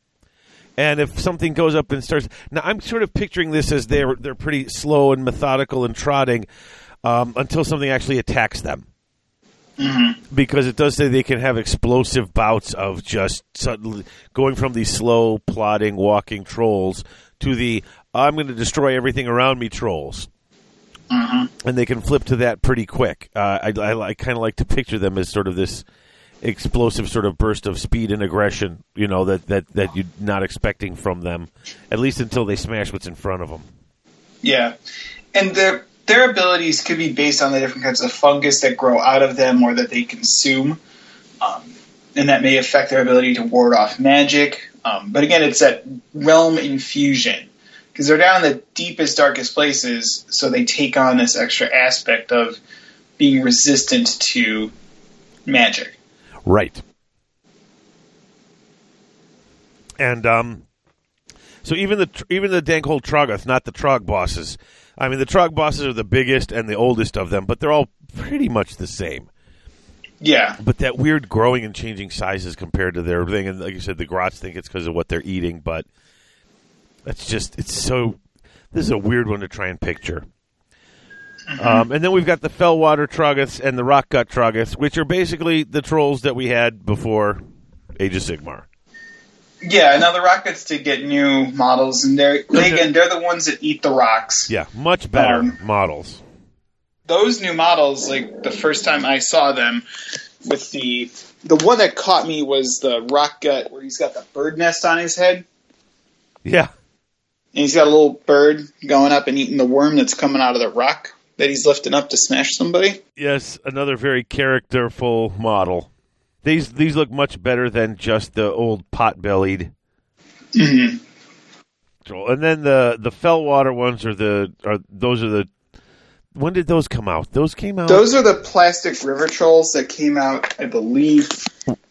And if something goes up and starts, now I'm sort of picturing this as they're they're pretty slow and methodical and trotting um, until something actually attacks them. Because it does say they can have explosive bouts of just suddenly going from these slow, plodding, walking trolls to the I'm going to destroy everything around me trolls and they can flip to that pretty quick. Uh, I, I, I kind of like to picture them as sort of this explosive sort of burst of speed and aggression, you know, that, that, that you're not expecting from them, at least until they smash what's in front of them. Yeah, and their their abilities could be based on the different kinds of fungus that grow out of them or that they consume, um, and that may affect their ability to ward off magic. Um, but again, it's that realm infusion because they're down in the deepest, darkest places, so they take on this extra aspect of being resistant to magic. Right. And um, so even the even the Dankhold Troggoth, not the Trog bosses, I mean, the Trog bosses are the biggest and the oldest of them, but they're all pretty much the same. Yeah. But that weird growing and changing sizes compared to their thing, and like you said, the Grots think it's because of what they're eating, but that's just it's so. This is a weird one to try and picture. Um, and then we've got the Fellwater Troggoths and the Rockgut Troggoths, which are basically the trolls that we had before Age of Sigmar. Yeah, now the Rockguts did get new models, and they're they, again they're the ones that eat the rocks. Yeah, much better Um, models. Those new models, like the first time I saw them, with the the one that caught me was the rock gut where he's got the bird nest on his head, Yeah, and he's got a little bird going up and eating the worm that's coming out of the rock that he's lifting up to smash somebody. yes, another very characterful model. These these look much better than just the old pot bellied. Mm-hmm. troll. And then the the Fellwater ones are the are those are the. When did those come out? Those came out. Those are the plastic river trolls that came out, I believe,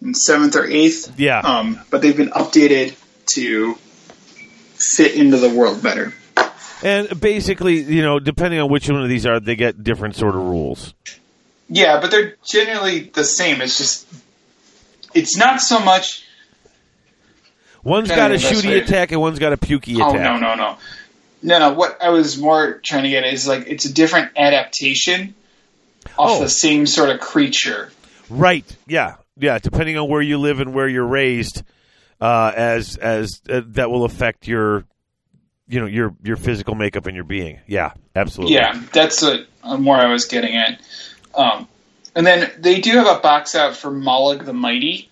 in seventh or eighth. yeah, Um, but they've been updated to fit into the world better. and basically, you know, depending on which one of these are, they get different sort of rules. Yeah, but they're generally the same. It's just, it's not so much. One's got a shooty right. attack and one's got a pukey Oh attack. no, no, no, no, no. What I was more trying to get at is like it's a different adaptation off Oh. the same sort of creature. Right? Yeah, yeah. Depending on where you live and where you're raised, uh, as as uh, that will affect your, you know, your your physical makeup and your being. Yeah, absolutely. Yeah, that's what uh, more I was getting at. Um, and then they do have a box out for Mollog the Mighty,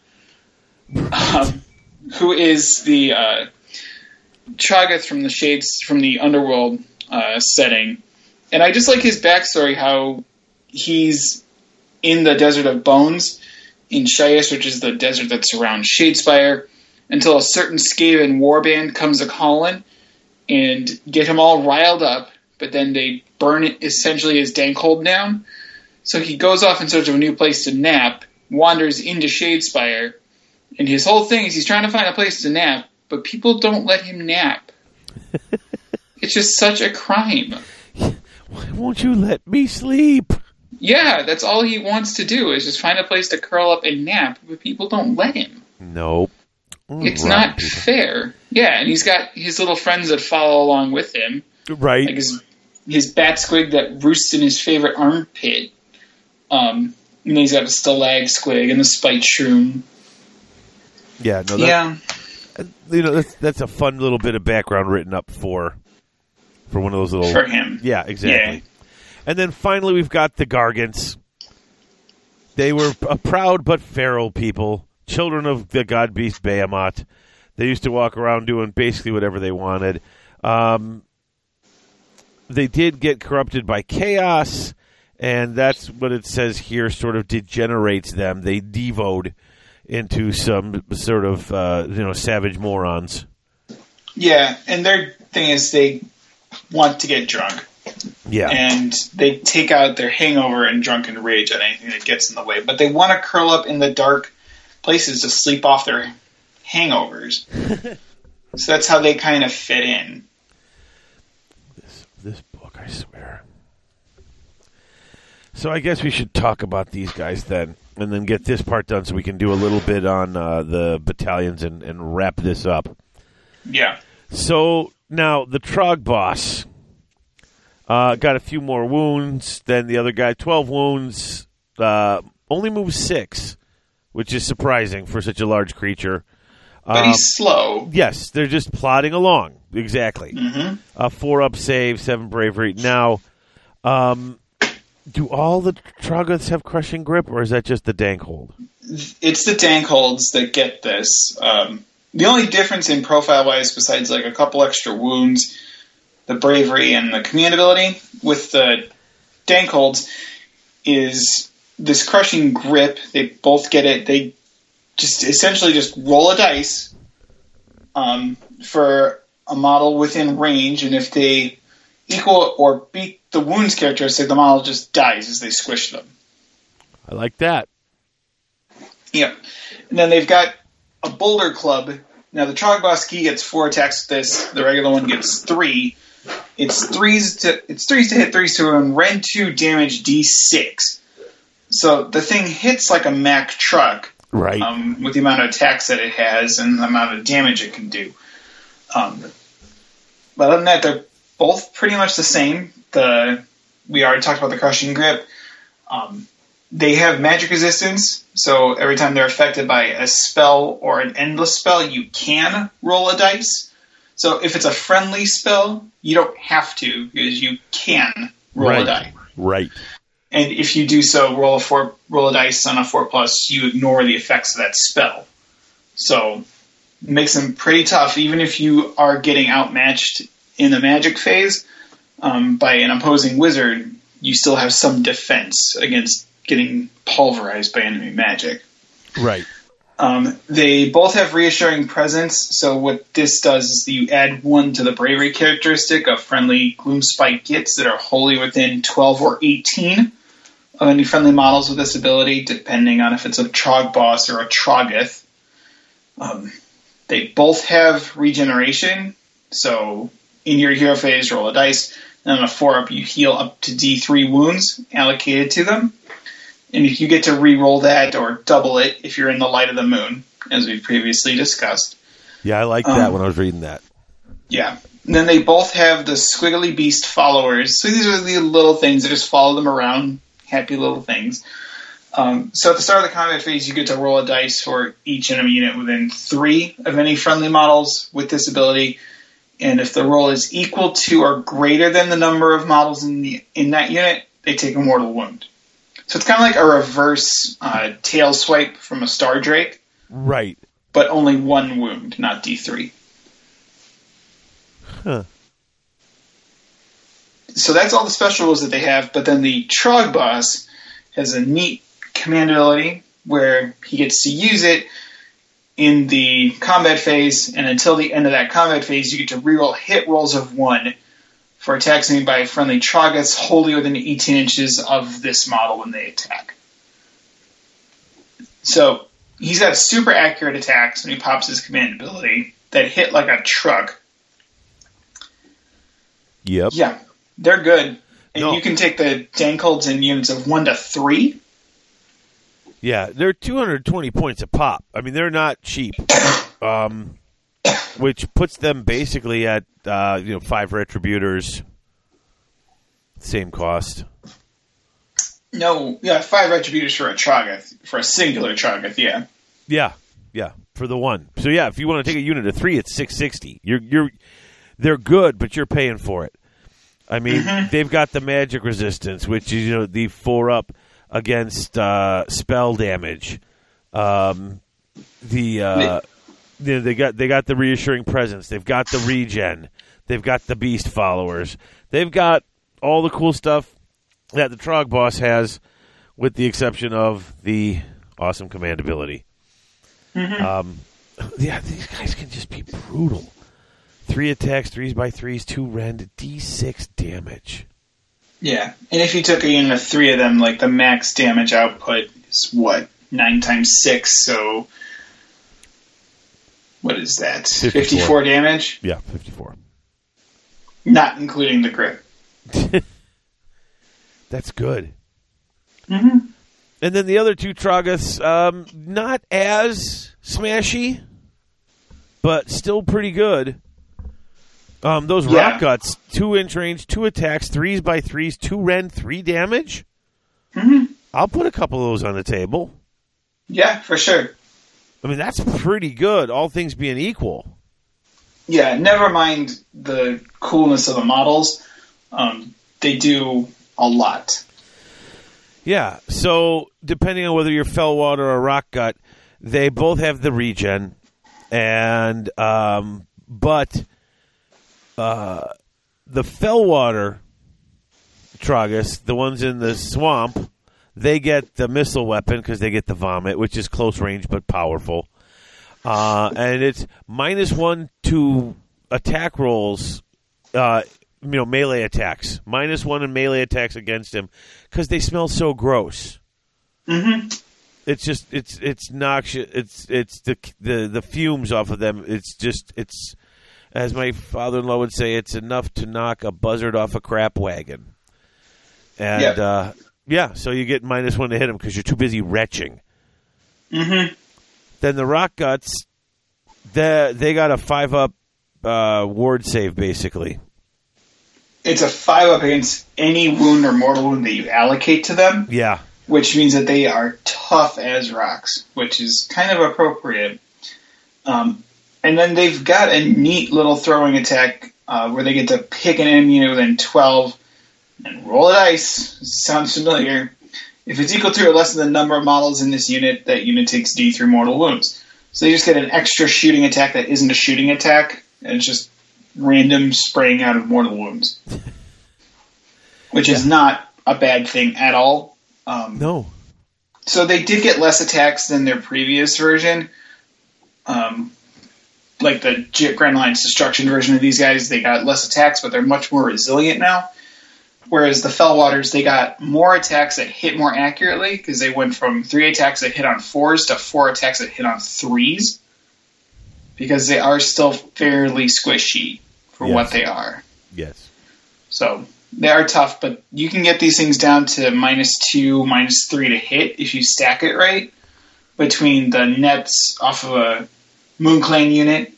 um, who is the uh, Troggoth from the Shades from the Underworld uh, setting. And I just like his backstory, how he's in the Desert of Bones in Shyish, which is the desert that surrounds Shadespire, until a certain Skaven warband comes a calling and get him all riled up, but then they burn it, essentially his Dankhold down. So he goes off in search of a new place to nap, wanders into Shadespire, and his whole thing is he's trying to find a place to nap, but people don't let him nap. it's just such a crime. Why won't you let me sleep? Yeah, that's all he wants to do is just find a place to curl up and nap, but people don't let him. Nope. It's rotten not people. fair. Yeah, and he's got his little friends that follow along with him. right. like his his bat squig that roosts in his favorite armpit. Um, and he's got a stalag squig and the spite shroom. yeah. No. That, Yeah, you know that's that's a fun little bit of background written up for for one of those little for him. yeah exactly and then finally we've got the gargants they were a proud but feral people children of the god beast Behemat. They used to walk around doing basically whatever they wanted. Um, they did get corrupted by chaos and that's what it says here sort of degenerates them. They devoed into some sort of uh, you know savage morons. Yeah, and their thing is they want to get drunk, yeah. And they take out their hangover and drunken rage at anything that gets in the way. But they want to curl up in the dark places to sleep off their hangovers. so that's how they kind of fit in. this book, I swear. So I guess we should talk about these guys then, and then get this part done so we can do a little bit on uh, the battalions and, and wrap this up. Yeah. So now the Trog boss uh, got a few more wounds than the other guy. Twelve wounds, uh, only moves six, which is surprising for such a large creature. But Um, he's slow. Yes, they're just plodding along. Exactly. hmm A four up save, seven bravery. Now, um, do all the Troggoths have crushing grip, or is that just the dank hold? it's the dank holds that get this. Um, the only difference in profile wise, besides like a couple extra wounds, the bravery and the command ability with the dank holds, is this crushing grip. They both get it. They just essentially just roll a dice um, for a model within range, and if they equal or beat the wounds characteristic, the model just dies as they squish them. I like that. Yep. And then they've got a boulder club. Now the Trog Boss key gets four attacks with this. The regular one gets three. It's threes to it's threes to hit, threes to run, rend two damage D6. So the thing hits like a Mack truck, Right. um, with the amount of attacks that it has and the amount of damage it can do. Um, but other than that, they're both pretty much the same. The we already talked about the crushing grip. Um, they have magic resistance, so every time they're affected by a spell or an endless spell, you can roll a dice. So if it's a friendly spell, you don't have to because you can roll right. a die. Right. And if you do so, roll a four, roll a dice on a four plus. You ignore the effects of that spell. So it makes them pretty tough, even if you are getting outmatched in the magic phase um, by an opposing wizard. You still have some defense against getting pulverized by enemy magic. Right. Um, they both have reassuring presence, so what this does is you add one to the bravery characteristic of friendly Gloomspite gits that are wholly within 12 or 18 of any friendly models with this ability, depending on if it's a Trog boss or a Troggoth. Um, they both have regeneration, so in your hero phase, roll a dice, and on a 4 up, you heal up to D3 wounds allocated to them. And if you get to re-roll that or double it if you're in the light of the moon, as we previously discussed. Yeah, I like that Um, when I was reading that. Yeah. And then they both have the squiggly beast followers. So these are the little things that just follow them around, happy little things. Um, so at the start of the combat phase, you get to roll a dice for each enemy unit within three of any friendly models with this ability. And if the roll is equal to or greater than the number of models in the in that unit, they take a mortal wound. So it's kind of like a reverse uh, tail swipe from a Star Drake, Right. but only one wound, not D3. Huh. So that's all the special rules that they have, but then the Trog boss has a neat command ability where he gets to use it in the combat phase, and until the end of that combat phase, you get to reroll hit rolls of one for attacks made by friendly Troggoths wholly within 18 inches of this model when they attack. So he's got super accurate attacks when he pops his command ability that hit like a truck. Yep. Yeah, they're good. And No. you can take the Dankholds in units of one to three. Yeah, they're 220 points a pop. I mean, they're not cheap. Um, which puts them basically at uh, you know five retributors, same cost. No, yeah, five retributors for a Troggoth, for a singular Troggoth, yeah. Yeah, yeah, for the one. So yeah, if you want to take a unit of three, it's 660. You're you're they're good, but you're paying for it. I mean, they've got the magic resistance, which is you know the four up against uh, spell damage. Um, the uh, you know, they got they got the reassuring presence. They've got the regen. They've got the beast followers. They've got all the cool stuff that the Trog boss has, with the exception of the awesome command ability. Um, yeah, these guys can just be brutal. Three attacks, threes by threes, two rend, d6 damage. Yeah, and if you took a unit of three of them, like the max damage output is what? Nine times six, so. What is that? 54. 54 damage? Yeah, 54. Not including the crit. That's good. Mm-hmm. And then the other two Troggoths, um, not as smashy, but still pretty good. Um, those Yeah. rock guts, two inch range, two attacks, threes by threes, two rend, three damage. Mhm. I'll put a couple of those on the table. Yeah, for sure. I mean, that's pretty good, all things being equal. Yeah, never mind the coolness of the models. Um, they do a lot. Yeah. So depending on whether you're Fellwater or Rock Gut, they both have the regen, and um, but uh, the Fellwater Troggoths, the ones in the swamp, they get the missile weapon because they get the vomit, which is close range but powerful. Uh, and it's minus one to attack rolls, uh, you know, melee attacks. Minus one in melee attacks against him because they smell so gross. Mm-hmm. It's just it's it's noxious. It's it's the the the fumes off of them. It's just it's as my father-in-law would say, it's enough to knock a buzzard off a crap wagon. And Yep. uh, yeah, so you get minus one to hit them because you're too busy retching. Mm-hmm. Then the rock guts, they they got a five up uh, ward save basically. It's a five up against any wound or mortal wound that you allocate to them, Yeah, which means that they are tough as rocks, which is kind of appropriate. Um, and then they've got a neat little throwing attack uh, where they get to pick an enemy unit within 12 and roll a dice. Sounds familiar. If it's equal to or less than the number of models in this unit, that unit takes D3 mortal wounds. So they just get an extra shooting attack that isn't a shooting attack, and it's just random spraying out of mortal wounds. Which is not a bad thing at all. Um, no, so they did get less attacks than their previous version. Um, like the Grand Alliance Destruction version of these guys, they got less attacks, but they're much more resilient now. Whereas the Fellwaters, they got more attacks that hit more accurately because they went from three attacks that hit on fours to four attacks that hit on threes. Because they are still fairly squishy for Yes. what they are. yes, So they are tough, but you can get these things down to minus two, minus three to hit if you stack it right between the nets off of a Moon Clan unit.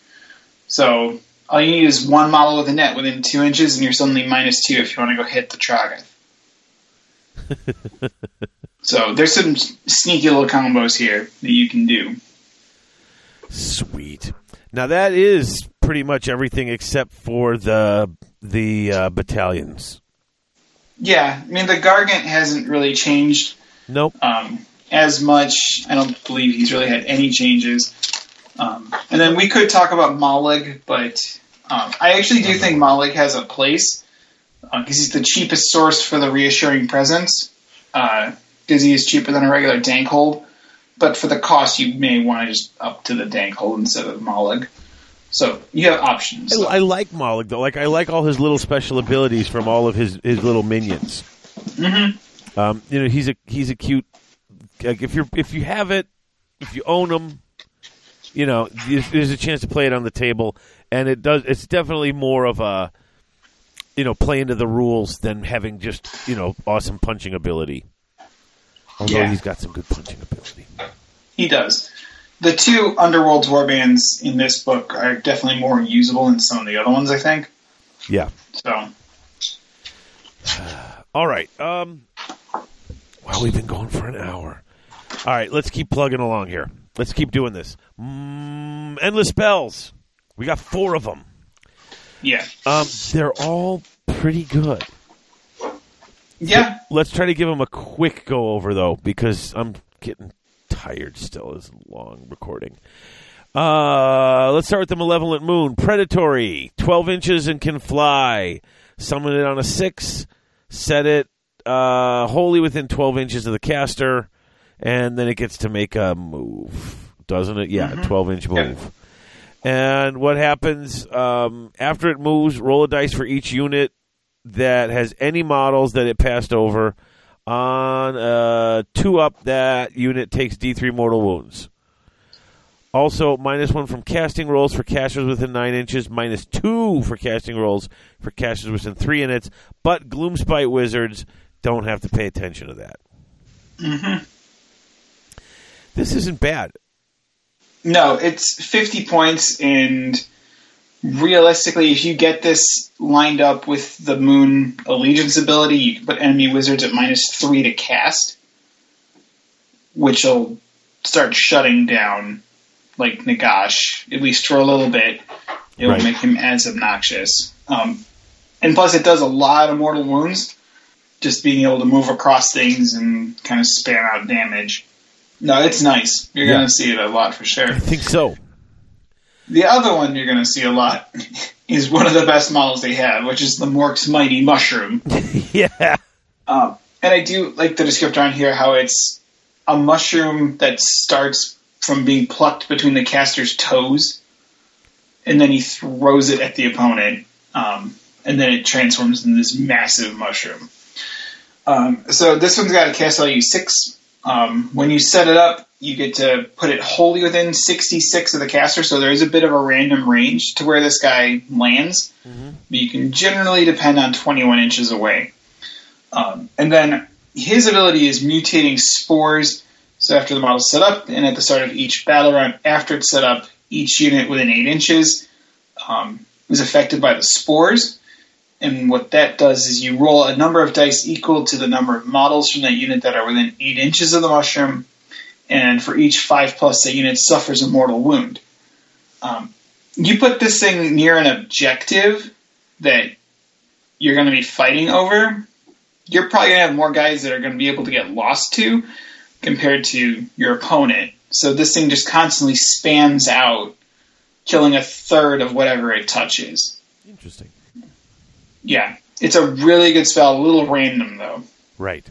So all you need is one model with a net within two inches, and you're suddenly minus two if you want to go hit the Troggoth. so there's some sneaky little combos here that you can do. sweet. Now that is pretty much everything except for the the uh, battalions. Yeah, I mean the Gargant hasn't really changed Nope. um, as much. I don't believe he's really had any changes. Um, and then we could talk about Mollog, but um, I actually do think Mollog has a place because he's the cheapest source for the reassuring presence. Because he is cheaper than a regular dank hold, but for the cost, you may want to just up to the dank hold instead of Mollog. So you have options. I, I like Mollog though. Like I like all his little special abilities from all of his, his little minions. Mhm. Um, you know, he's a he's a cute. Like if you're if you have it, if you own him, you know, there's, a chance to play it on the table, and it does. It's definitely more of a, you know, play into the rules than having just you know awesome punching ability. Although Yeah. he's got some good punching ability. He does. The two Underworld's warbands in this book are definitely more usable than some of the other ones, I think. Yeah. So All right. Um, wow, we've been going for an hour. All right, let's keep plugging along here. Let's keep doing this. Mm, endless spells. We got four of them. yeah, Um, they're all pretty good. yeah. Let's try to give them a quick go over though, because I'm getting tired still. It's a long recording. Uh, let's start with the malevolent moon. Predatory, twelve inches and can fly. Summon it on a six. Set it uh, wholly within twelve inches of the caster, and then it gets to make a move, doesn't it? Yeah, twelve inch Yep. move. And what happens um, after it moves? Roll a dice for each unit that has any models that it passed over. On uh, two up, that unit takes D3 mortal wounds. Also, minus one from casting rolls for casters within nine inches, minus two for casting rolls for casters within three units. But Gloomspite wizards don't have to pay attention to that. hmm This isn't bad. No, it's 50 points, and realistically, if you get this lined up with the Moon Allegiance ability, you can put enemy wizards at minus three to cast, which will start shutting down, like Nagash, at least for a little bit. It will Right. make him as obnoxious. Um, and plus, it does a lot of mortal wounds, just being able to move across things and kind of spam out damage. No, it's nice. You're Yeah. going to see it a lot for sure. I think so. The other one you're going to see a lot is one of the best models they have, which is the Mork's Mighty Mushroom. yeah. Um, and I do like the descriptor on here how it's a mushroom that starts from being plucked between the caster's toes, and then he throws it at the opponent, um, and then it transforms into this massive mushroom. Um, so this one's got a cast value six. Um, when you set it up, you get to put it wholly within 66 of the caster, so there is a bit of a random range to where this guy lands. But you can generally depend on 21 inches away. Um, and then his ability is mutating spores. So after the model's set up, and at the start of each battle round after it's set up, each unit within 8 inches um, is affected by the spores. And what that does is you roll a number of dice equal to the number of models from that unit that are within 8 inches of the mushroom. And for each 5 plus, that unit suffers a mortal wound. Um, you put this thing near an objective that you're going to be fighting over, you're probably going to have more guys that are going to be able to get lost to compared to your opponent. So this thing just constantly spans out, killing a third of whatever it touches. Interesting. Yeah, it's a really good spell. A little random though. Right.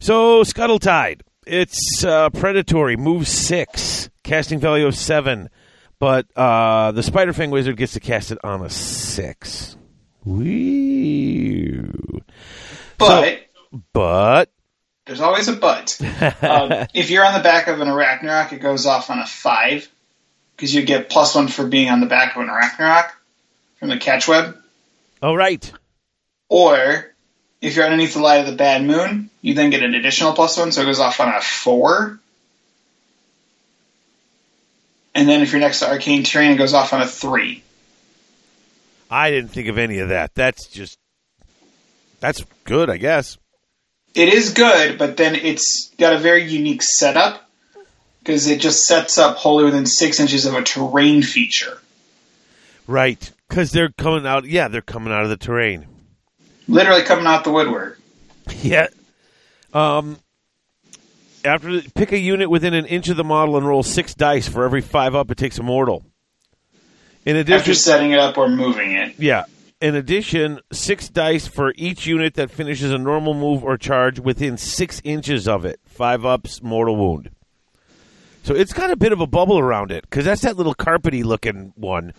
So Scuttle Tide. It's uh, predatory. Move six. Casting value of seven. But uh, the Spider Fang Wizard gets to cast it on a six. Wee. But But there's always a but. um, if you're on the back of an Arachnarok, it goes off on a five because you get plus one for being on the back of an Arachnarok from the catch web. oh right. Or if you're underneath the light of the bad moon, you then get an additional plus one, so it goes off on a four. And then if you're next to arcane terrain, it goes off on a three. I didn't think of any of that. That's just that's good, I guess. It is good, but then it's got a very unique setup because it just sets up wholly within six inches of a terrain feature. Right. Because they're coming out yeah, they're coming out of the terrain. Literally coming out the woodwork. Yeah. Um. After pick a unit within an inch of the model and roll six dice for every five up, it takes a mortal. In addition, After setting it up or moving it. yeah. In addition, six dice for each unit that finishes a normal move or charge within six inches of it. Five ups, mortal wound. So it's got a bit of a bubble around it because that's that little carpety looking one,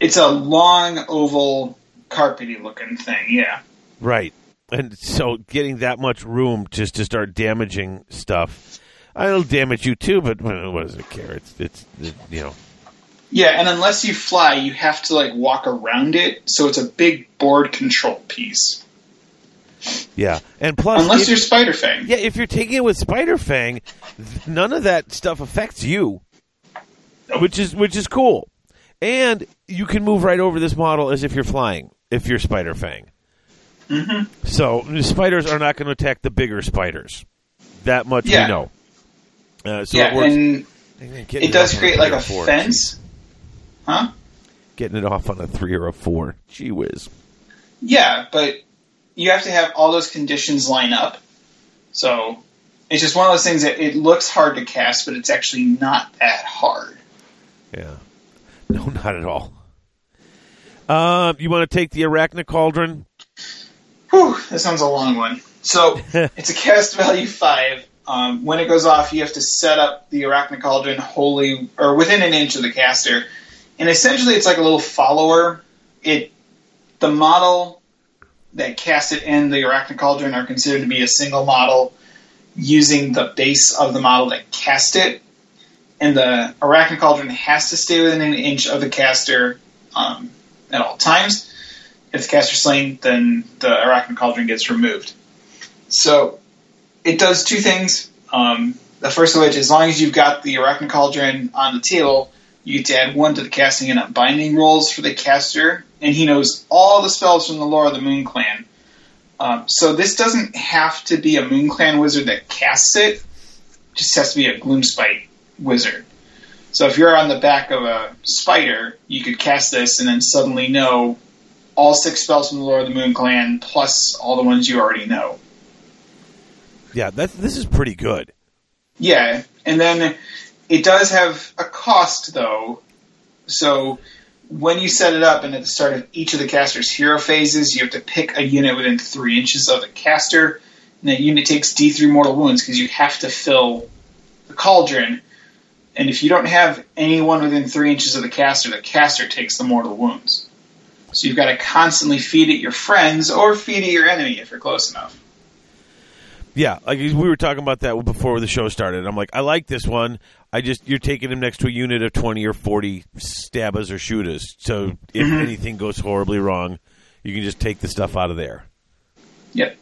It's a long oval carpety looking thing, yeah. right? And so getting that much room just to start damaging stuff, it'll damage you too. But what does it care? It's it's it, you know Yeah, and unless you fly, you have to like walk around it, so it's a big board control piece. yeah. And plus, Unless if- you're Spider Fang. Yeah, if you're taking it with Spider Fang, none of that stuff affects you, which is which is cool. And you can move right over this model as if you're flying. If you're Spider Fang, mm-hmm. so spiders are not going to attack the bigger spiders. That much Yeah. we know. Uh, so yeah, it works. and it does create like a four. fence. Huh? Getting it off on a three or a four. Gee whiz. Yeah, but you have to have all those conditions line up. So it's just one of those things that it looks hard to cast, but it's actually not that hard. Yeah. No, not at all. Um, you want to take the Arachna Cauldron? Whew, this one's a long one. So it's a cast value five. Um, when it goes off, you have to set up the Arachna Cauldron wholly or within an inch of the caster, and essentially it's like a little follower. It the model that cast it and the Arachna Cauldron are considered to be a single model using the base of the model that cast it, and the Arachna Cauldron has to stay within an inch of the caster um, at all times. If the caster's slain, then the Arachna Cauldron gets removed. So it does two things. Um, the first of which, as long as you've got the Arachna Cauldron on the table, you get to add one to the casting and unbinding rolls for the caster, and he knows all the spells from the lore of the Moon Clan. Um, so this doesn't have to be a Moon Clan wizard that casts it; it just has to be a Gloomspite wizard. So if you're on the back of a spider, you could cast this and then suddenly know all six spells from the lore of the Moon Clan plus all the ones you already know. Yeah, this is pretty good. Yeah, and then it does have a cost though. So when you set it up and at the start of each of the caster's hero phases, you have to pick a unit within three inches of the caster. And that unit takes D3 mortal wounds because you have to fill the cauldron. And if you don't have anyone within three inches of the caster, the caster takes the mortal wounds. So you've got to constantly feed it your friends or feed it your enemy if you're close enough. Yeah, like we were talking about that before the show started. I'm like, I like this one. I just you're taking him next to a unit of twenty or forty stabbers or shooters. So if Mm-hmm. anything goes horribly wrong, you can just take the stuff out of there. Yep.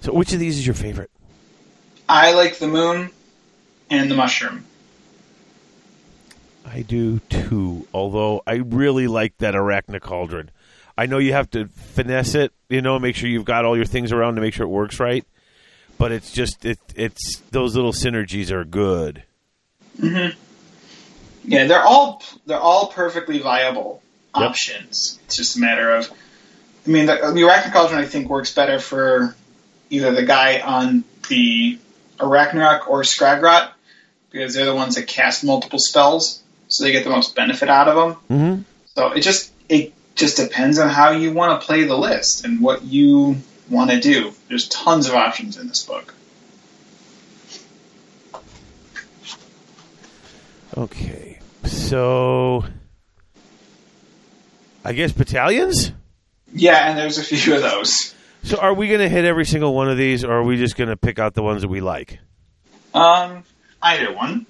So which of these is your favorite? I like the moon and the mushroom. I do too. Although I really like that arachna cauldron. I know you have to finesse it, you know, make sure you've got all your things around to make sure it works right. But it's just it, it's those little synergies are good. Mm-hmm. Yeah, they're all they're all perfectly viable Yep. options. It's just a matter of, I mean, the, the arachna cauldron I think works better for either the guy on the Arachnarok or Skragrott because they're the ones that cast multiple spells, so they get the most benefit out of them. Mm-hmm. So it just it just depends on how you want to play the list and what you want to do. There's tons of options in this book. Okay, so I guess battalions. Yeah, and there's a few of those. So are we going to hit every single one of these, or are we just going to pick out the ones that we like? Um, either one.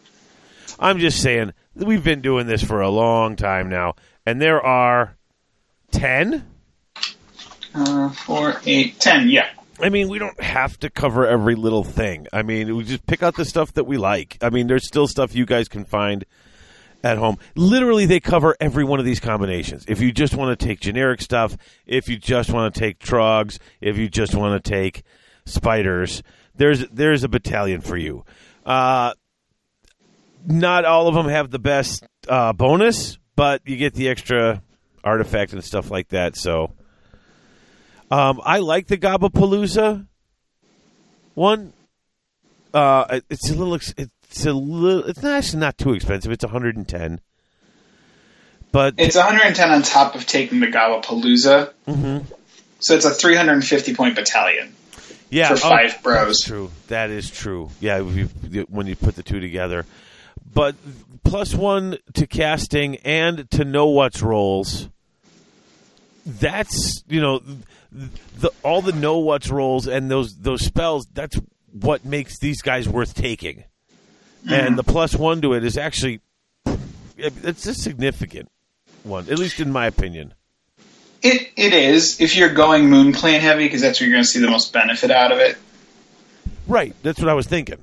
I'm just saying we've been doing this for a long time now, and there are ten. Uh, four, eight, ten. Yeah. I mean, we don't have to cover every little thing. I mean, we just pick out the stuff that we like. I mean, there's still stuff you guys can find at home. Literally, they cover every one of these combinations. If you just want to take generic stuff, if you just want to take trogs, if you just want to take spiders, there's there's a battalion for you. Uh, not all of them have the best uh, bonus, but you get the extra artifact and stuff like that. So. Um, I like the Gobbapalooza one. Uh, it's a little. It's a little. It's not actually not too expensive. It's 110. But It's 110 on top of taking the Gobbapalooza. Mm-hmm. So it's a 350 point battalion yeah, for oh, five bros. That's true. That is true. Yeah, when you put the two together, but plus one to casting and to know what's rolls. That's you know the all the know what's rolls and those those spells. That's what makes these guys worth taking. Mm-hmm. And the plus one to it is actually it's a significant one, at least in my opinion. It it is if you're going Moon Clan heavy because that's where you're going to see the most benefit out of it. Right. That's what I was thinking.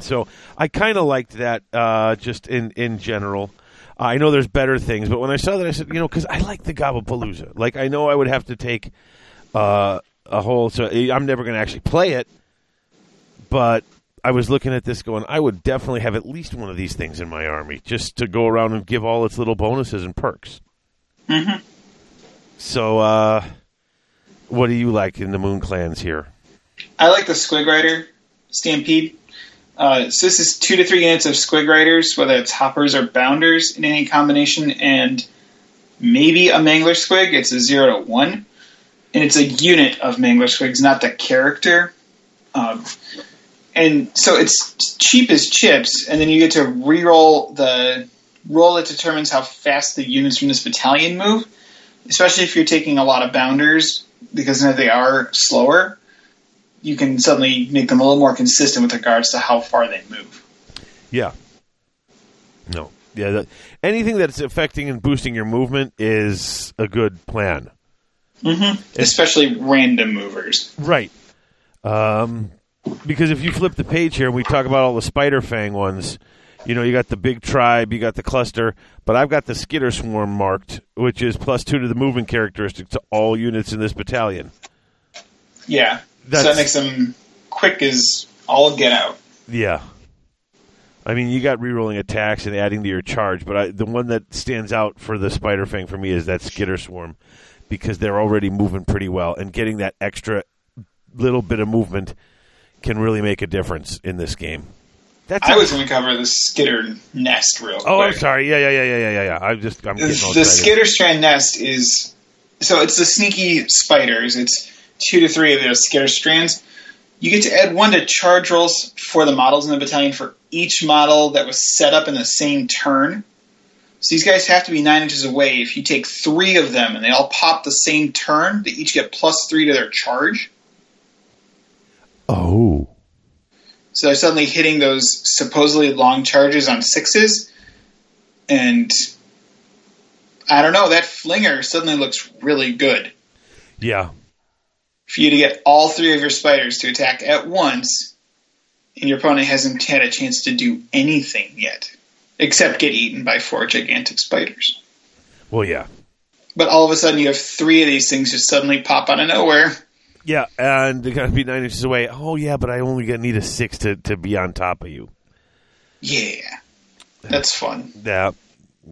So I kind of liked that uh, just in, in general. I know there's better things, but when I saw that, I said, you know, because I like the Gobbapalooza. Like, I know I would have to take uh, a whole. So I'm never going to actually play it, but I was looking at this going, I would definitely have at least one of these things in my army just to go around and give all its little bonuses and perks. Mm-hmm. So, uh, what do you like in the Moon Clans here? I like the Squig Rider Stampede. Uh, so this is two to three units of Squig Riders, whether it's hoppers or bounders in any combination, and maybe a Mangler Squig. It's a zero to one, and it's a unit of Mangler Squigs, not the character. Um, and so it's cheap as chips, and then you get to re-roll the roll that determines how fast the units from this battalion move, especially if you're taking a lot of bounders, because they are slower you can suddenly make them a little more consistent with regards to how far they move. Yeah. No. Yeah. That, anything that's affecting and boosting your movement is a good plan. Mm-hmm. Especially random movers. Right. Um, because if you flip the page here and we talk about all the spider fang ones, you know, you got the big tribe, you got the cluster, but I've got the skitter swarm marked, which is plus two to the movement characteristic to all units in this battalion. Yeah. That's- so that makes them quick as all get out. Yeah. I mean, you got rerolling attacks and adding to your charge, but I, the one that stands out for the Spider Fang for me is that Skitter Swarm because they're already moving pretty well, and getting that extra little bit of movement can really make a difference in this game. That's I was going to cover the Skitter Nest real quick. Oh, I'm sorry. Yeah, yeah, yeah, yeah, yeah, yeah. I'm just I'm The, the. Skitter Strand Nest is so it's the sneaky spiders. It's two to three of those Skitter Strands. You get to add one to charge rolls for the models in the battalion for each model that was set up in the same turn. So these guys have to be nine inches away. If you take three of them and they all pop the same turn, they each get plus three to their charge. Oh. So they're suddenly hitting those supposedly long charges on sixes. And I don't know, that flinger suddenly looks really good. Yeah. For you to get all three of your spiders to attack at once, and your opponent hasn't had a chance to do anything yet, except get eaten by four gigantic spiders. Well, yeah. But all of a sudden, you have three of these things just suddenly pop out of nowhere. Yeah, and they got to be nine inches away. Oh, yeah, but I only need a six to, to be on top of you. Yeah, that's fun. Yeah,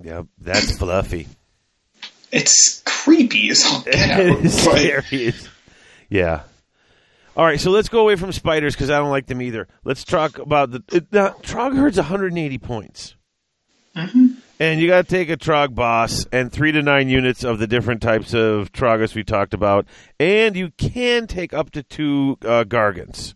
yeah, that's fluffy. It's creepy as all get out. It is. Yeah. All right, so let's go away from spiders because I don't like them either. Let's talk about the it, now, Troggherd's 180 points, Mhm. and you got to take a Trog boss and three to nine units of the different types of Trogus we talked about, and you can take up to two uh, Gargants.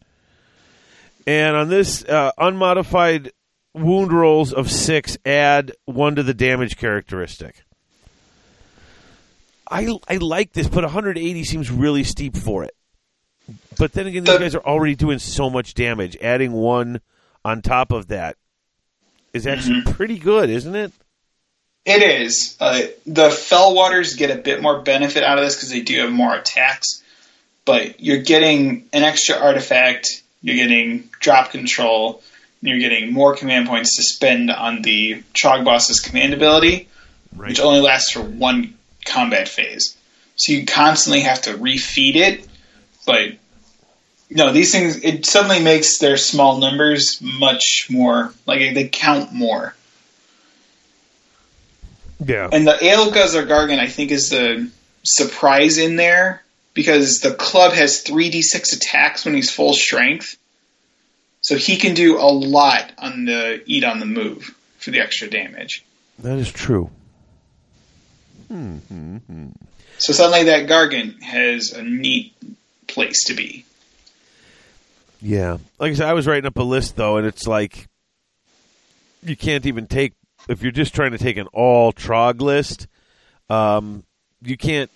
And on this uh, unmodified wound rolls of six, add one to the damage characteristic. I I like this, but 180 seems really steep for it. But then again, these The- guys are already doing so much damage. Adding one on top of that is actually pretty good, isn't it? It is. Uh, the Fell Waters get a bit more benefit out of this because they do have more attacks, but you're getting an extra artifact, you're getting drop control, and you're getting more command points to spend on the Trog Boss's command ability, Right. which only lasts for one combat phase. So you constantly have to refeed it, but no, these things it suddenly makes their small numbers much more like they count more. Yeah. And the Aleguzzler or Gargant, I think, is the surprise in there because the club has 3d6 attacks when he's full strength. So he can do a lot on the eat on the move for the extra damage. That is true. So suddenly that Gargant has a neat place to be. Yeah. Like I said, I was writing up a list though, and it's like you can't even take if you're just trying to take an all trog list. Um, you can't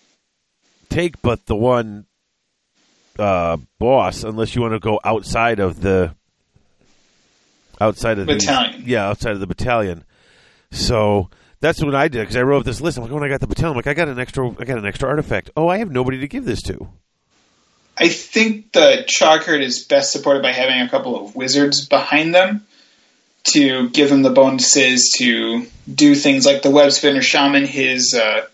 take but the one uh, boss unless you want to go outside of the outside of Battalion. The, yeah, outside of the battalion. So that's what I did because I wrote this list. I'm like, when I got the battalion, I'm like, I got an extra, I got an extra artifact. Oh, I have nobody to give this to. I think the Troggherd is best supported by having a couple of wizards behind them to give them the bonuses to do things like the Web Spinner Shaman, his uh,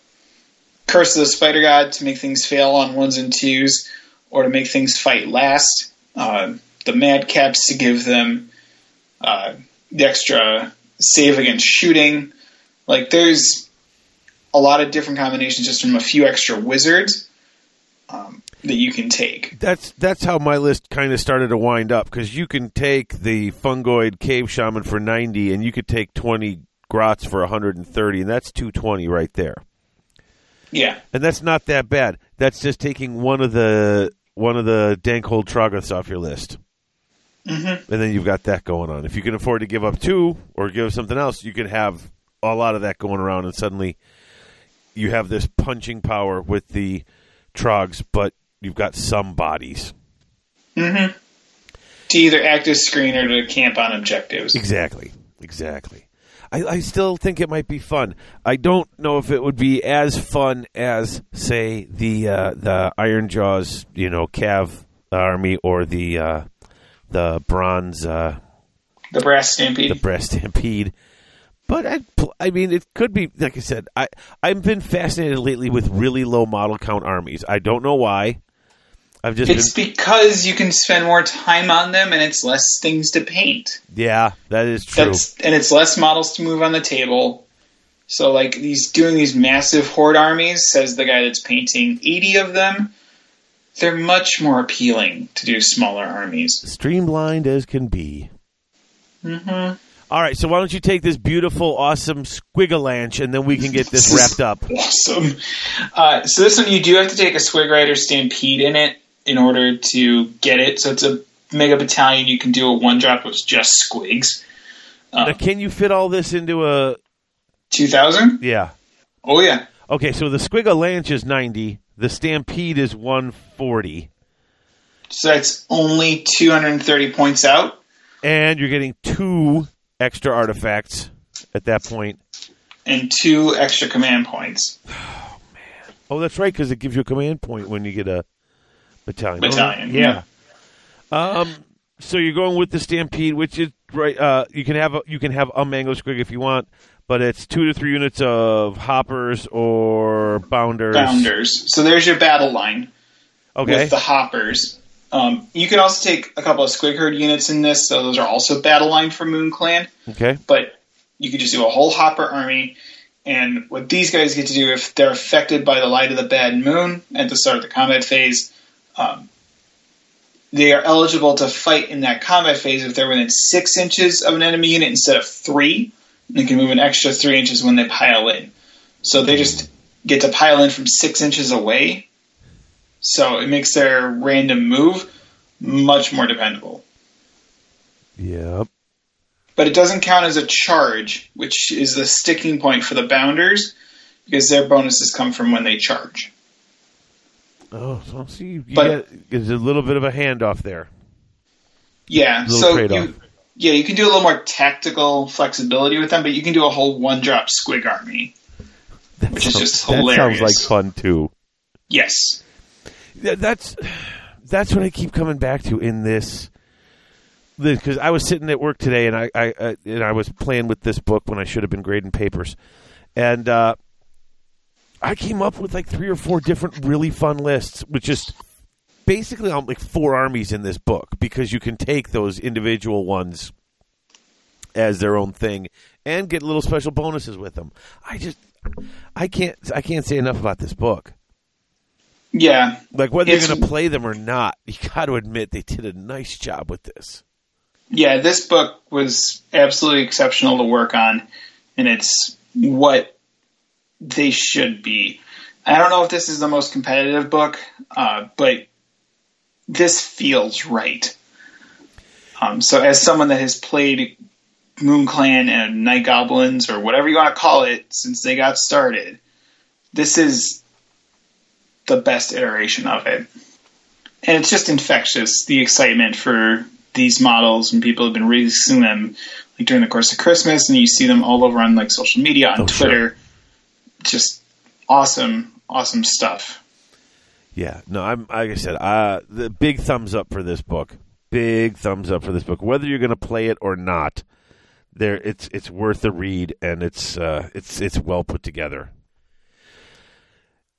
Curse of the Spider God to make things fail on ones and twos, or to make things fight last. Uh, the Madcaps to give them uh, the extra save against shooting. Like, there's a lot of different combinations just from a few extra wizards um, that you can take. That's that's how my list kind of started to wind up because you can take the fungoid cave shaman for ninety, and you could take twenty grots for hundred and thirty, and that's two twenty right there. Yeah. And that's not that bad. That's just taking one of the one of the Dankhold Troggoths off your list, Mm-hmm. and then you've got that going on. If you can afford to give up two or give something else, you can have a lot of that going around, and suddenly you have this punching power with the Trogs, but you've got some bodies. Mm-hmm. To either act as screen or to camp on objectives. Exactly. Exactly. I, I still think it might be fun. I don't know if it would be as fun as, say, the uh, the Iron Jaws, you know, Cav army or the uh, the Bronze uh, The Brass Stampede. the Breast Stampede. But I, I mean, it could be like I said. I I've been fascinated lately with really low model count armies. I don't know why. I've just it's been, because you can spend more time on them and it's less things to paint. yeah, that is true. That's and it's less models to move on the table. So like these doing these massive horde armies, says the guy that's painting eighty of them, they're much more appealing to do smaller armies. Streamlined as can be. Mm-hmm. All right, so why don't you take this beautiful, awesome squigalanche, and then we can get this wrapped up. Awesome. Uh, so this one you do have to take a Squig Rider Stampede in it in order to get it. So it's a mega battalion. You can do a one drop with just squigs. Now, can you fit all this into a 2000? Yeah. Oh, yeah. Okay, so the Squigalanche is 90, the Stampede is 140, So that's only 230 points out. and you're getting two extra artifacts at that point. and two extra command points. Oh, man. Oh, that's right, because it gives you a command point when you get a battalion. Battalion, Oh, yeah. Um. So you're going with the Stampede, which is right. Uh, you can have a, you can have a Mangler Squig if you want, but it's two to three units of hoppers or bounders. Bounders. So there's your battle line Okay. with the hoppers. Um, you can also take a couple of Squig Herd units in this, so those are also battle line for Moon Clan. okay. But you could just do a whole hopper army. And what these guys get to do, if they're affected by the light of the bad moon at the start of the combat phase, um, they are eligible to fight in that combat phase if they're within six inches of an enemy unit instead of three. They can move an extra three inches when they pile in. So they just get to pile in from six inches away. So it makes their random move much more dependable. Yep. But it doesn't count as a charge, which is the sticking point for the bounders, because their bonuses come from when they charge. Oh, so see, you But- get there's a little bit of a handoff there. Yeah, so trade-off. you, yeah, you can do a little more tactical flexibility with them, but you can do a whole one drop squig army. That Which is sounds- just That sounds like fun too. Yes. That's that's what I keep coming back to in this. Because I was sitting at work today and I, I, I and I was playing with this book when I should have been grading papers, and uh, I came up with like three or four different really fun lists, which is basically um, like four armies in this book because you can take those individual ones as their own thing and get little special bonuses with them. I just I can't I can't say enough about this book. Yeah. Like whether you're going to play them or not, you got to admit they did a nice job with this. Yeah, this book was absolutely exceptional to work on, and it's what they should be. I don't know if this is the most competitive book, uh, but this feels right. Um, so, as someone that has played Moon Clan and Night Goblins, or whatever you want to call it, since they got started, this is the best iteration of it. And it's just infectious, the excitement for these models, and people have been releasing them like during the course of Christmas, and you see them all over on like social media, on Oh, sure. Twitter. Just awesome, awesome stuff. Yeah, no, I'm like I said, uh, the big thumbs up for this book. Big thumbs up for this book. Whether you're going to play it or not, there it's it's worth the read, and it's uh, it's it's well put together.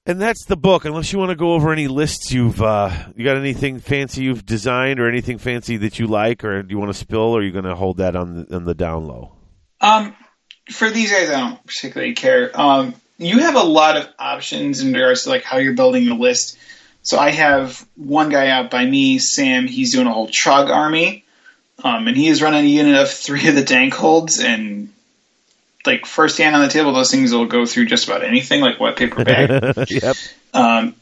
And that's the book. Unless you want to go over any lists you've uh, you got anything fancy you've designed or anything fancy that you like, or do you want to spill, or are you going to hold that on the, on the down low? Um, for these guys, I don't particularly care. Um, you have a lot of options in regards to like how you're building your list. So I have one guy out by me, Sam. He's doing a whole Trog army, um, and he is running a unit of three of the Dankholds. And like first hand on the table, those things will go through just about anything, like wet paper bag. yep. Um,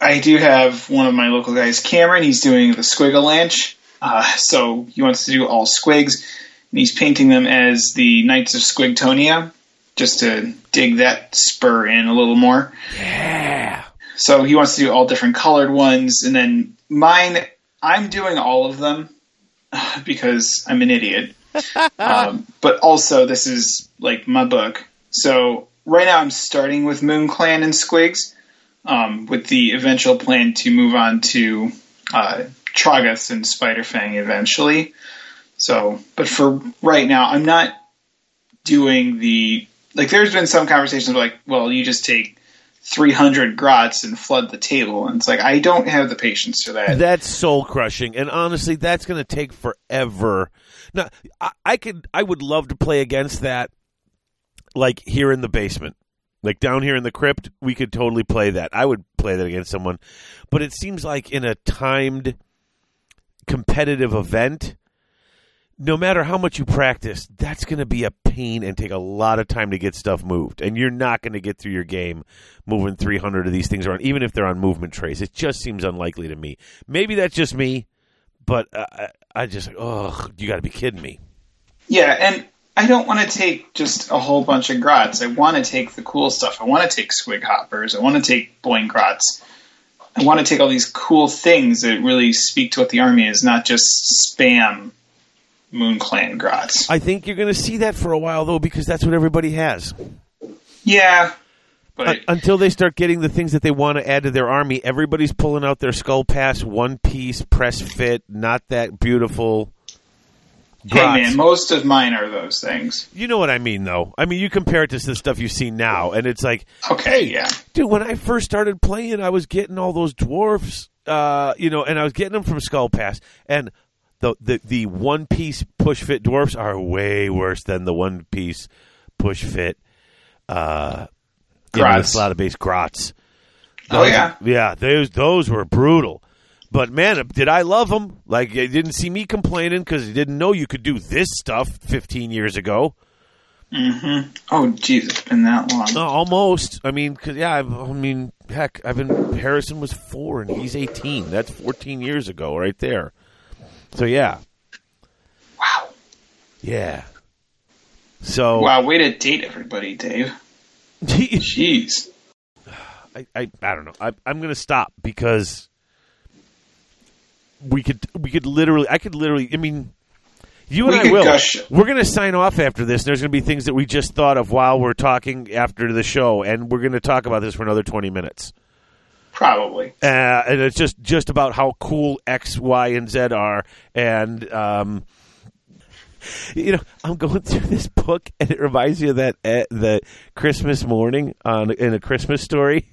I do have one of my local guys, Cameron. He's doing the Squigalanche. Uh, so he wants to do all squigs, and he's painting them as the Knights of Squigtonia, just to dig that spur in a little more. Yeah. So he wants to do all different colored ones, and then mine, I'm doing all of them because I'm an idiot. um, but also, this is like my book. So right now, I'm starting with Moon Clan and Squigs, um, with the eventual plan to move on to uh, Troggoth and Spiderfang eventually. So, but for right now, I'm not doing the like. There's been some conversations like, well, you just take 300 grots and flood the table, and it's like I don't have the patience for that. That's soul crushing, and honestly, that's going to take forever. Now, I, I could, I would love to play against that, like here in the basement, like down here in the crypt. We could totally play that. I would play that against someone, but it seems like in a timed, competitive event, no matter how much you practice, that's going to be a pain and take a lot of time to get stuff moved. And you're not going to get through your game moving 300 of these things around, even if they're on movement trays. It just seems unlikely to me. Maybe that's just me, but uh, I, I just, oh, you got to be kidding me. Yeah, and I don't want to take just a whole bunch of grots. I want to take the cool stuff. I want to take squig hoppers. I want to take boing grots. I want to take all these cool things that really speak to what the army is, not just spam Moon Clan grots. I think you're going to see that for a while though, because that's what everybody has. Yeah, but Uh, until they start getting the things that they want to add to their army, everybody's pulling out their skull pass, one piece, press fit, not that beautiful. hey man, most of mine are those things. You know what I mean, though. I mean, you compare it to the stuff you see now, and it's like, Okay, yeah. dude, when I first started playing, I was getting all those dwarfs, uh, you know, and I was getting them from Skull Pass, and the the the one piece push fit dwarfs are way worse than the one piece push fit, uh, you know, the Grots. slaughter base grots. Oh, yeah. yeah, those those were brutal. But man, did I love them? Like, you didn't see me complaining because you didn't know you could do this stuff 15 years ago. Oh, jeez, it's been that long. Uh, almost. I mean, cause, yeah. I've, I mean, heck, I've been. Harrison was four and he's eighteen. That's fourteen years ago, right there. So yeah, Wow. yeah. So Wow, way to date everybody, Dave. Jeez. I, I, I don't know. I, I'm going to stop because we could we could literally I could literally I mean you and We I will. gush. We're going to sign off after this. There's going to be things that we just thought of while we're talking after the show, and we're going to talk about this for another 20 minutes. Probably. uh, and it's just just about how cool X, Y, and Z are, and um, you know, I'm going through this book, and it reminds me of that uh, the Christmas morning on in a Christmas story.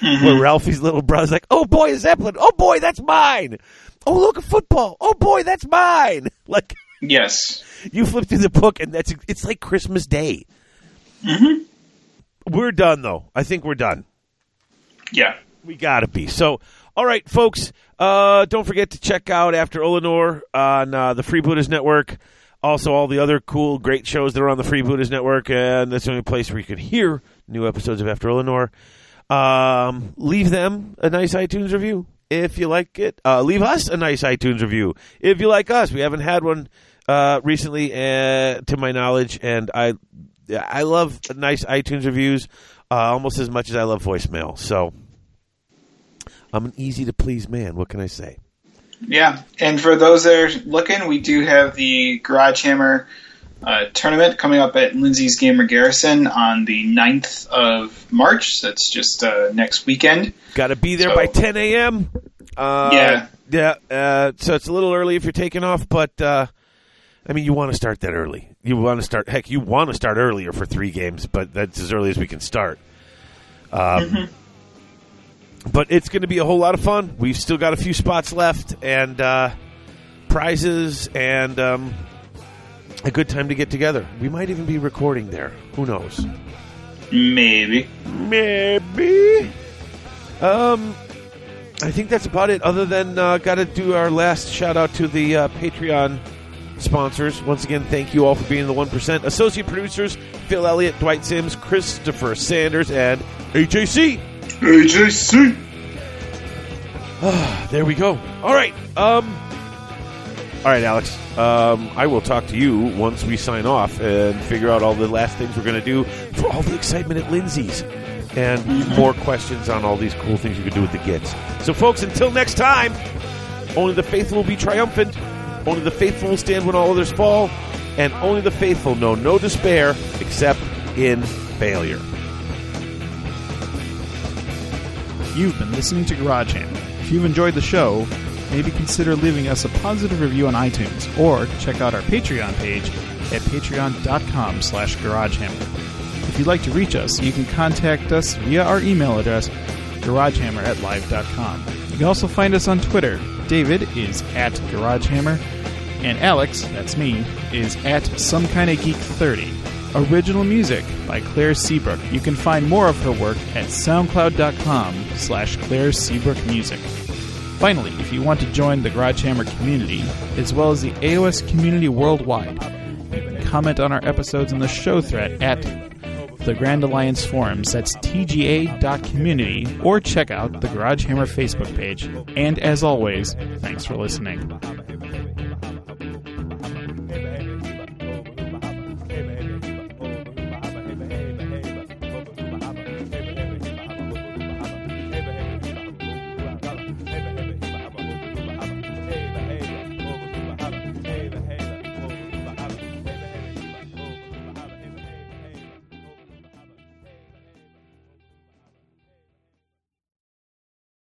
Where Ralphie's little brother's like, "Oh boy, a zeppelin! Oh boy, that's mine! Oh look, a football! Oh boy, that's mine!" Like Yes. you flip through the book, and that's it's like Christmas Day. Mm-hmm. We're done, though. I think we're done. Yeah. We gotta be. So, all right, folks. Uh, don't forget to check out After Olenor on uh, the Free Buddhist Network. Also, all the other cool, great shows that are on the Free Buddhist Network, and that's the only place where you can hear new episodes of After Olenor. Um, leave them a nice iTunes review if you like it. Uh, leave us a nice iTunes review if you like us. We haven't had one uh, recently, uh, to my knowledge, and I I love nice iTunes reviews uh, almost as much as I love voicemail. So I'm an easy to please man. What can I say? Yeah. And for those that are looking, we do have the Garage Hammer uh, tournament coming up at Lindsay's Gamer Garrison on the 9th of March. That's just uh, next weekend. Got to be there So- by 10 a.m. Uh, Yeah. yeah. Uh, so it's a little early if you're taking off, but uh, I mean, you want to start that early. You want to start. Heck, you want to start earlier for three games, but that's as early as we can start. Um, But it's going to be a whole lot of fun. We've still got a few spots left, and uh, prizes, and um, a good time to get together. We might even be recording there. Who knows? Maybe. Maybe. Um, I think that's about it. Other than uh, got to do our last shout out to the uh, Patreon sponsors. Once again, thank you all for being the one percent. Associate producers: Phil Elliott, Dwight Sims, Christopher Sanders, and AJC. AJC. There we go. All right. Um. All right, Alex. Um, I will talk to you once we sign off and figure out all the last things we're going to do for all the excitement at Lindsay's and more questions on all these cool things you can do with the gits. So, folks, until next time, only the faithful will be triumphant. Only the faithful will stand when all others fall, and only the faithful know no despair except in failure. You've been listening to Garage Hammer. If you've enjoyed the show, maybe consider leaving us a positive review on iTunes or check out our Patreon page at patreon.com slash garagehammer. If you'd like to reach us, you can contact us via our email address, garagehammer at live.com. You can also find us on Twitter. David is at garagehammer, and Alex, that's me, is at some kind of geek 30. Original music by Claire Seabrook. You can find more of her work at soundcloud.com slash Claire Seabrook Music. Finally, if you want to join the Garage Hammer community, as well as the AOS community worldwide, you can comment on our episodes in the show thread at the Grand Alliance forums. That's tga.community, or check out the Garage Hammer Facebook page. And as always, thanks for listening.